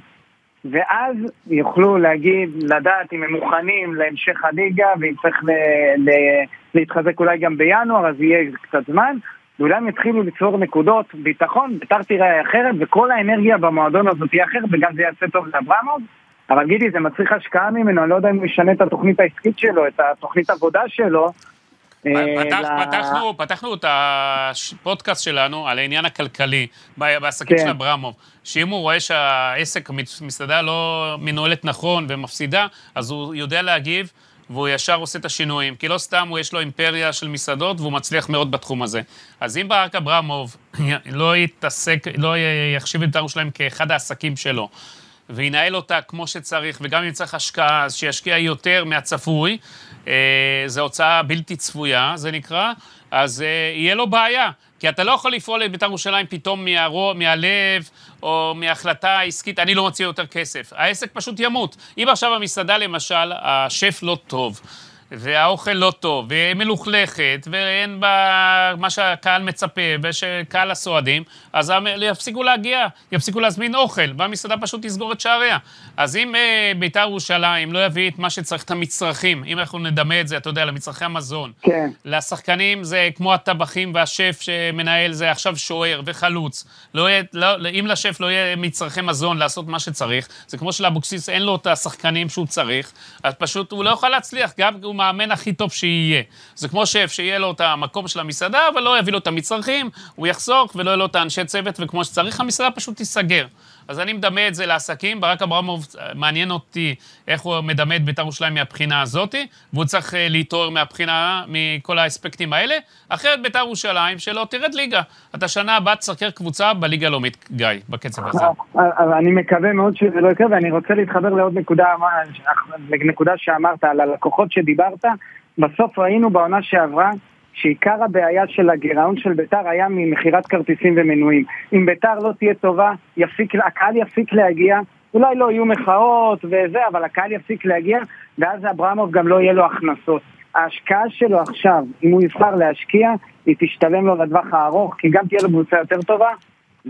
ואז יוכלו להגיד, לדעת אם הם מוכנים להמשך הליגה, ואם צריך ל- ל- להתחזק אולי גם בינואר, אז יהיה קצת זמן, הם יתחילו לצבור נקודות, ביטחון, בית"ר תראה אחרת, וכל האנרגיה במועדון הזאת תהיה אחרת, וגם זה יעשה טוב לאברמוב. אבל גידי, זה מצריך השקעה ממנו, אני לא יודע אם הוא ישנה את התוכנית העסקית שלו, את התוכנית עבודה שלו. אה, פתח, ל... פתחנו, פתחנו את הפודקאסט שלנו על העניין הכלכלי בעסקים כן. של אברמוב, שאם הוא רואה שהעסק, מסעדה לא מנוהלת נכון ומפסידה, אז הוא יודע להגיב. והוא ישר עושה את השינויים, כי לא סתם הוא יש לו אימפריה של מסעדות והוא מצליח מאוד בתחום הזה. אז אם ברק אברמוב לא יתעסק, לא יחשיב את ירושלים כאחד העסקים שלו, וינהל אותה כמו שצריך, וגם אם צריך השקעה, אז שישקיע יותר מהצפוי, אה, זו הוצאה בלתי צפויה, זה נקרא, אז אה, יהיה לו בעיה. כי אתה לא יכול לפעול את בית"ר ירושלים פתאום מהרוע, מהלב, או מהחלטה עסקית, אני לא מוציא יותר כסף. העסק פשוט ימות. אם עכשיו המסעדה, למשל, השף לא טוב, והאוכל לא טוב, ומלוכלכת, ואין בה מה שהקהל מצפה, ושקהל הסועדים, אז יפסיקו להגיע, יפסיקו להזמין אוכל, והמסעדה פשוט תסגור את שעריה. אז אם אה, בית"ר ירושלים לא יביא את מה שצריך, את המצרכים, אם אנחנו נדמה את זה, אתה יודע, למצרכי המזון, כן. לשחקנים זה כמו הטבחים והשף שמנהל זה עכשיו שוער וחלוץ. לא יהיה, לא, אם לשף לא יהיה מצרכי מזון לעשות מה שצריך, זה כמו שלאבוקסיס אין לו את השחקנים שהוא צריך, אז פשוט הוא לא יכול להצליח, גם הוא מאמן הכי טוב שיהיה. זה כמו שף, שיהיה לו את המקום של המסעדה, אבל לא יביא לו את המצרכים, הוא יחסוך ולא יהיה לו את האנשי צוות, וכמו שצריך, המסעדה פשוט תיסגר. אז אני מדמה את זה לעסקים, ברק אברמוב, מעניין אותי איך הוא מדמה את בית"ר ירושלים מהבחינה הזאת, והוא צריך אה, להתעורר מהבחינה, מכל האספקטים האלה. אחרת בית"ר ירושלים, שלא תרד ליגה. אתה שנה הבאה תסקר קבוצה בליגה הלאומית, גיא, בקצב הזה. אני מקווה מאוד שזה לא יקרה, ואני רוצה להתחבר לעוד נקודה, לנקודה שאמרת, על הלקוחות שדיברת. בסוף ראינו בעונה שעברה שעיקר הבעיה של הגירעון של ביתר היה ממכירת כרטיסים ומנויים. אם ביתר לא תהיה טובה, יפיק, הקהל יפסיק להגיע, אולי לא יהיו מחאות וזה, אבל הקהל יפסיק להגיע, ואז אברמוב גם לא יהיה לו הכנסות. ההשקעה שלו עכשיו, אם הוא יבחר להשקיע, היא תשתלם לו לטווח הארוך, כי גם תהיה לו קבוצה יותר טובה,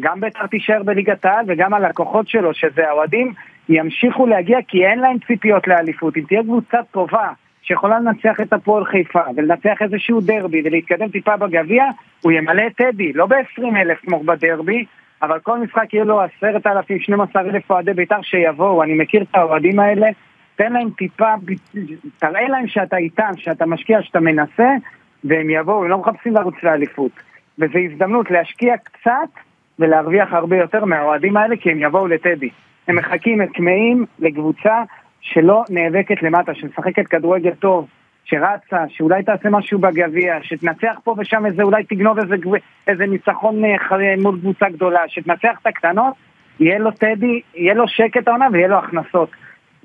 גם ביתר תישאר בליגת העל, וגם הלקוחות שלו, שזה האוהדים, ימשיכו להגיע כי אין להם ציפיות לאליפות. אם תהיה קבוצה טובה, שיכולה לנצח את הפועל חיפה ולנצח איזשהו דרבי ולהתקדם טיפה בגביע, הוא ימלא את טדי, לא ב-20 אלף כמו בדרבי, אבל כל משחק יהיה לו עשרת אלפים, 12 אלף אוהדי בית"ר שיבואו, אני מכיר את האוהדים האלה, תן להם טיפה, תראה להם שאתה איתם, שאתה משקיע, שאתה מנסה, והם יבואו, הם לא מחפשים לרוץ לאליפות. וזו הזדמנות להשקיע קצת ולהרוויח הרבה יותר מהאוהדים האלה, כי הם יבואו לטדי. הם מחכים, הם כמהים לקבוצה שלא נאבקת למטה, שמשחקת כדורגל טוב, שרצה, שאולי תעשה משהו בגביע, שתנצח פה ושם איזה, אולי תגנוב איזה, איזה ניצחון אה, מול קבוצה גדולה, שתנצח את הקטנות, יהיה לו טדי, יהיה לו שקט העונה ויהיה לו הכנסות.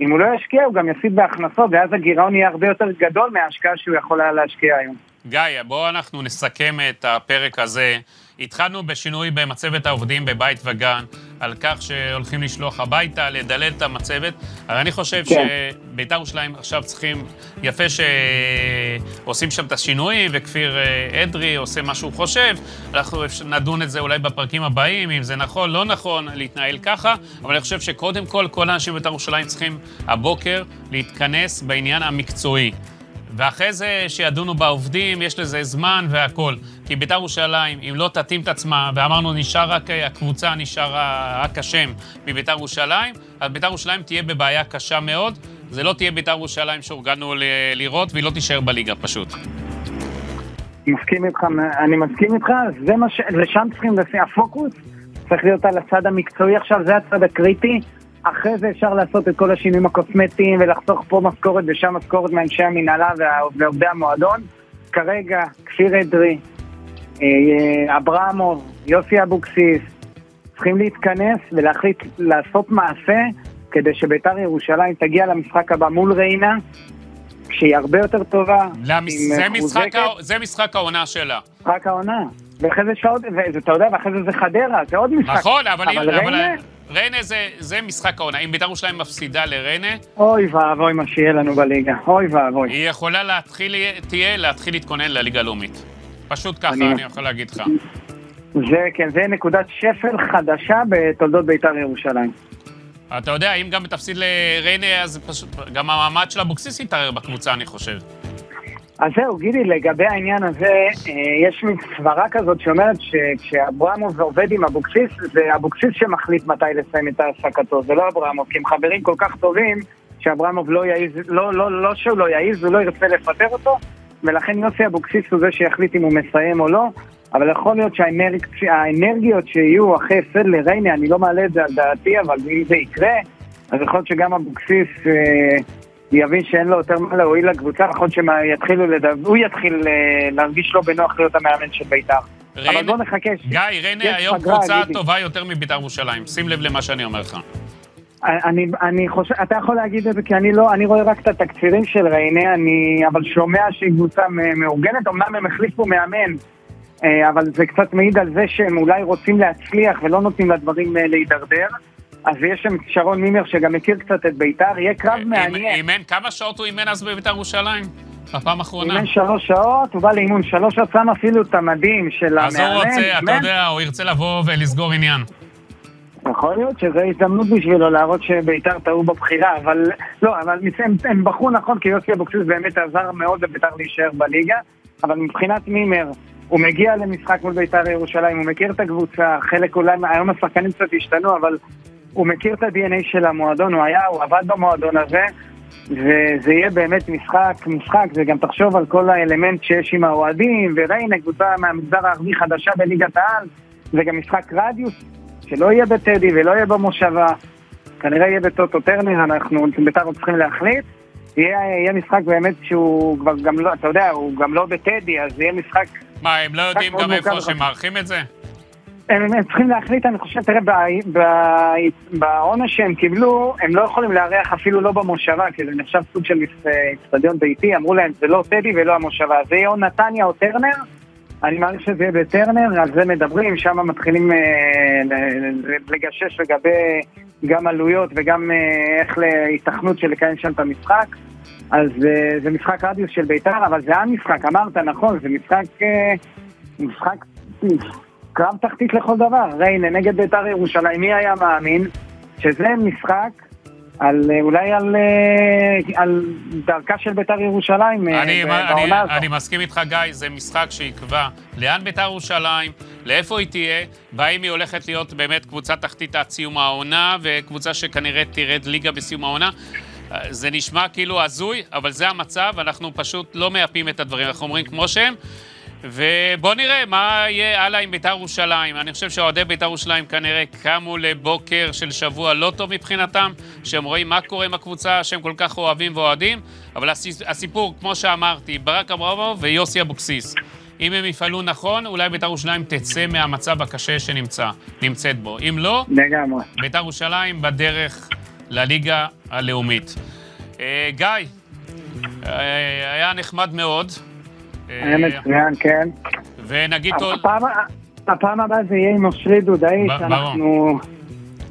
אם הוא לא ישקיע, הוא גם יפסיד בהכנסות, ואז הגירעון יהיה הרבה יותר גדול מההשקעה שהוא יכול היה להשקיע היום. גיא, בואו אנחנו נסכם את הפרק הזה. התחלנו בשינוי במצבת העובדים בבית וגן, על כך שהולכים לשלוח הביתה, לדלל את המצבת, אבל אני חושב כן. שבית"ר ירושלים עכשיו צריכים, יפה שעושים שם את השינויים, וכפיר אה, אדרי עושה מה שהוא חושב, אנחנו נדון את זה אולי בפרקים הבאים, אם זה נכון, לא נכון, להתנהל ככה, אבל אני חושב שקודם כל, כל האנשים בבית"ר ירושלים צריכים הבוקר להתכנס בעניין המקצועי. ואחרי זה שידונו בעובדים, יש לזה זמן והכול. כי בית"ר ירושלים, אם לא תתאים את עצמה, ואמרנו נשאר רק הקבוצה, נשאר רק השם מבית"ר ירושלים, אז בית"ר ירושלים תהיה בבעיה קשה מאוד. זה לא תהיה בית"ר ירושלים שהורגלנו לראות, והיא לא תישאר בליגה פשוט. מסכים איתך, אני מסכים איתך, זה מה ש... לשם צריכים לשים, הפוקוס צריך להיות על הצד המקצועי עכשיו, זה הצד הקריטי. אחרי זה אפשר לעשות את כל השינויים הקוסמטיים ולחסוך פה משכורת ושם משכורת מאנשי המנהלה ועובדי המועדון. כרגע, כפיר אדרי, אה, אברמוב, יוסי אבוקסיס, צריכים להתכנס ולהחליט לעשות מעשה כדי שביתר ירושלים תגיע למשחק הבא מול ריינה, שהיא הרבה יותר טובה, למש... זה, משחק ה... זה משחק העונה שלה. משחק העונה. ואחרי זה שעות, ואתה יודע, ואחרי זה זה חדרה, זה עוד משחק. נכון, אבל, אבל. אבל ריינה זה, זה משחק העונה. אם בית"ר ירושלים מפסידה לריינה... אוי ואבוי מה שיהיה לנו בליגה. אוי ואבוי. היא יכולה להתחיל, תהיה להתחיל להתכונן לליגה הלאומית. פשוט ככה אני, אני יכול להגיד לך. זה, כן, זה נקודת שפל חדשה בתולדות בית"ר ירושלים. אתה יודע, אם גם תפסיד לריינה, אז פשוט, גם המעמד של אבוקסיס יתערער בקבוצה, אני חושב. אז זהו, גידי, לגבי העניין הזה, אה, יש מין סברה כזאת שאומרת שכשאברמוב עובד עם אבוקסיס, זה אבוקסיס שמחליט מתי לסיים את העסקתו, זה לא אברמוב, כי הם חברים כל כך טובים, שאברמוב לא יעיז, לא, לא, לא שהוא לא יעיז, הוא לא ירצה לפטר אותו, ולכן יוסי אבוקסיס הוא זה שיחליט אם הוא מסיים או לא, אבל יכול להיות שהאנרגיות שיהיו אחרי הפסד לריינה, אני לא מעלה את זה על דעתי, אבל אם זה יקרה, אז יכול להיות שגם אבוקסיס... אה, יבין שאין לו יותר מה להועיל לקבוצה, נכון שיתחילו לדבר, הוא יתחיל אה, להרגיש לא בנוח להיות המאמן של בית"ר. אבל בוא נחכה. גיא, ריינה היום קבוצה טובה יותר מבית"ר ירושלים. שים לב למה שאני אומר לך. אני, אני חושב, אתה יכול להגיד את זה כי אני לא, אני רואה רק את התקצירים של ריינה, אני אבל שומע שהיא קבוצה מאורגנת, אמנם הם החליפו מאמן, אה, אבל זה קצת מעיד על זה שהם אולי רוצים להצליח ולא נותנים לדברים אה, להידרדר. אז יש שם שרון מימר שגם מכיר קצת את ביתר, יהיה קרב מעניין. אימן, כמה שעות הוא אימן אז בביתר ירושלים? בפעם האחרונה. אימן שלוש שעות, הוא בא לאימון שלוש שעות, שם אפילו את המדים של המאמן. אז הוא רוצה, אתה יודע, הוא ירצה לבוא ולסגור עניין. יכול להיות שזו הזדמנות בשבילו להראות שביתר טעו בבחירה, אבל לא, אבל הם, הם בחרו נכון, כי יוסי אבוקסיס באמת עזר מאוד לביתר להישאר בליגה, אבל מבחינת מימר, הוא מגיע למשחק מול ביתר ירושלים, הוא מכיר את הקבוצה, חלק אולי, היום השחקנים קצת השתנו, אבל הוא מכיר את ה-DNA של המועדון, הוא היה, הוא עבד במועדון הזה, וזה יהיה באמת משחק, משחק, וגם תחשוב על כל האלמנט שיש עם האוהדים, וריינה, קבוצה מהמגזר הערבי חדשה בליגת העל, זה גם משחק רדיוס, שלא יהיה בטדי ולא יהיה במושבה, כנראה יהיה בטוטו טרנר, אנחנו בית"ר צריכים להחליט. יהיה, יהיה משחק באמת שהוא כבר גם לא, אתה יודע, הוא גם לא בטדי, אז יהיה משחק... מה, הם לא יודעים גם איפה שהם מארחים את זה? הם, הם צריכים להחליט, אני חושב, תראה, בעונש שהם קיבלו, הם לא יכולים לארח אפילו לא במושבה, כי זה נחשב סוג של אצטדיון ביתי, אמרו להם, זה לא טדי ולא המושבה, זה יהיה או נתניה או טרנר, אני מעריך שזה יהיה בטרנר, על זה מדברים, שם מתחילים אה, לגשש לגבי גם עלויות וגם אה, איך להיתכנות של לקיים שם את המשחק. אז אה, זה משחק רדיוס של בית"ר, אבל זה המשחק, אמרת נכון, זה משחק, משחק קרב תחתית לכל דבר. ריינה נגד בית"ר ירושלים, מי היה מאמין שזה משחק על, אה, אולי על, אה, על דרכה של בית"ר ירושלים אה, אני, בעונה הזאת. אני מסכים איתך, גיא, זה משחק שיקבע לאן בית"ר ירושלים, לאיפה היא תהיה, והאם היא הולכת להיות באמת קבוצה תחתית עד סיום העונה, וקבוצה שכנראה תרד ליגה בסיום העונה. זה נשמע כאילו הזוי, אבל זה המצב, אנחנו פשוט לא מייפים את הדברים, אנחנו אומרים כמו שהם. ובואו נראה מה יהיה הלאה עם בית"ר ירושלים. אני חושב שאוהדי בית"ר ירושלים כנראה קמו לבוקר של שבוע לא טוב מבחינתם, שהם רואים מה קורה עם הקבוצה שהם כל כך אוהבים ואוהדים, אבל הסיפור, כמו שאמרתי, ברק אברמוב ויוסי אבוקסיס. אם הם יפעלו נכון, אולי בית"ר ירושלים תצא מהמצב הקשה שנמצאת בו. אם לא, לגמרי. בית"ר ירושלים בדרך לליגה הלאומית. אה, גיא, אה, היה נחמד מאוד. היה מצוין, כן. ונגיד עוד... הפעם הבאה זה יהיה עם אושרי דודאי, שאנחנו...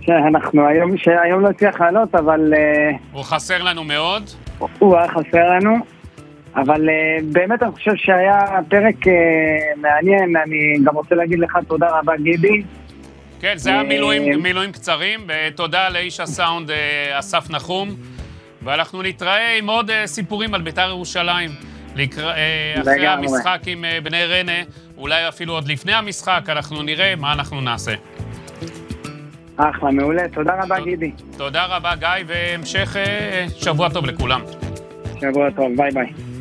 שאנחנו היום, שהיום לא הצליח לעלות, אבל... אה, הוא חסר לנו מאוד. הוא היה חסר לנו, אבל אה, באמת אני חושב שהיה פרק אה, מעניין, אני גם רוצה להגיד לך תודה רבה גידי. כן, זה היה מילואים, מילואים קצרים, ותודה לאיש הסאונד אסף נחום, ואנחנו נתראה עם עוד סיפורים על בית"ר ירושלים. לקרא, אה, אחרי לגמרי. המשחק עם אה, בני רנה, אולי אפילו עוד לפני המשחק, אנחנו נראה מה אנחנו נעשה. אחלה, מעולה. תודה רבה, ת, גידי. תודה רבה, גיא, והמשך אה, שבוע טוב לכולם. שבוע טוב, ביי ביי.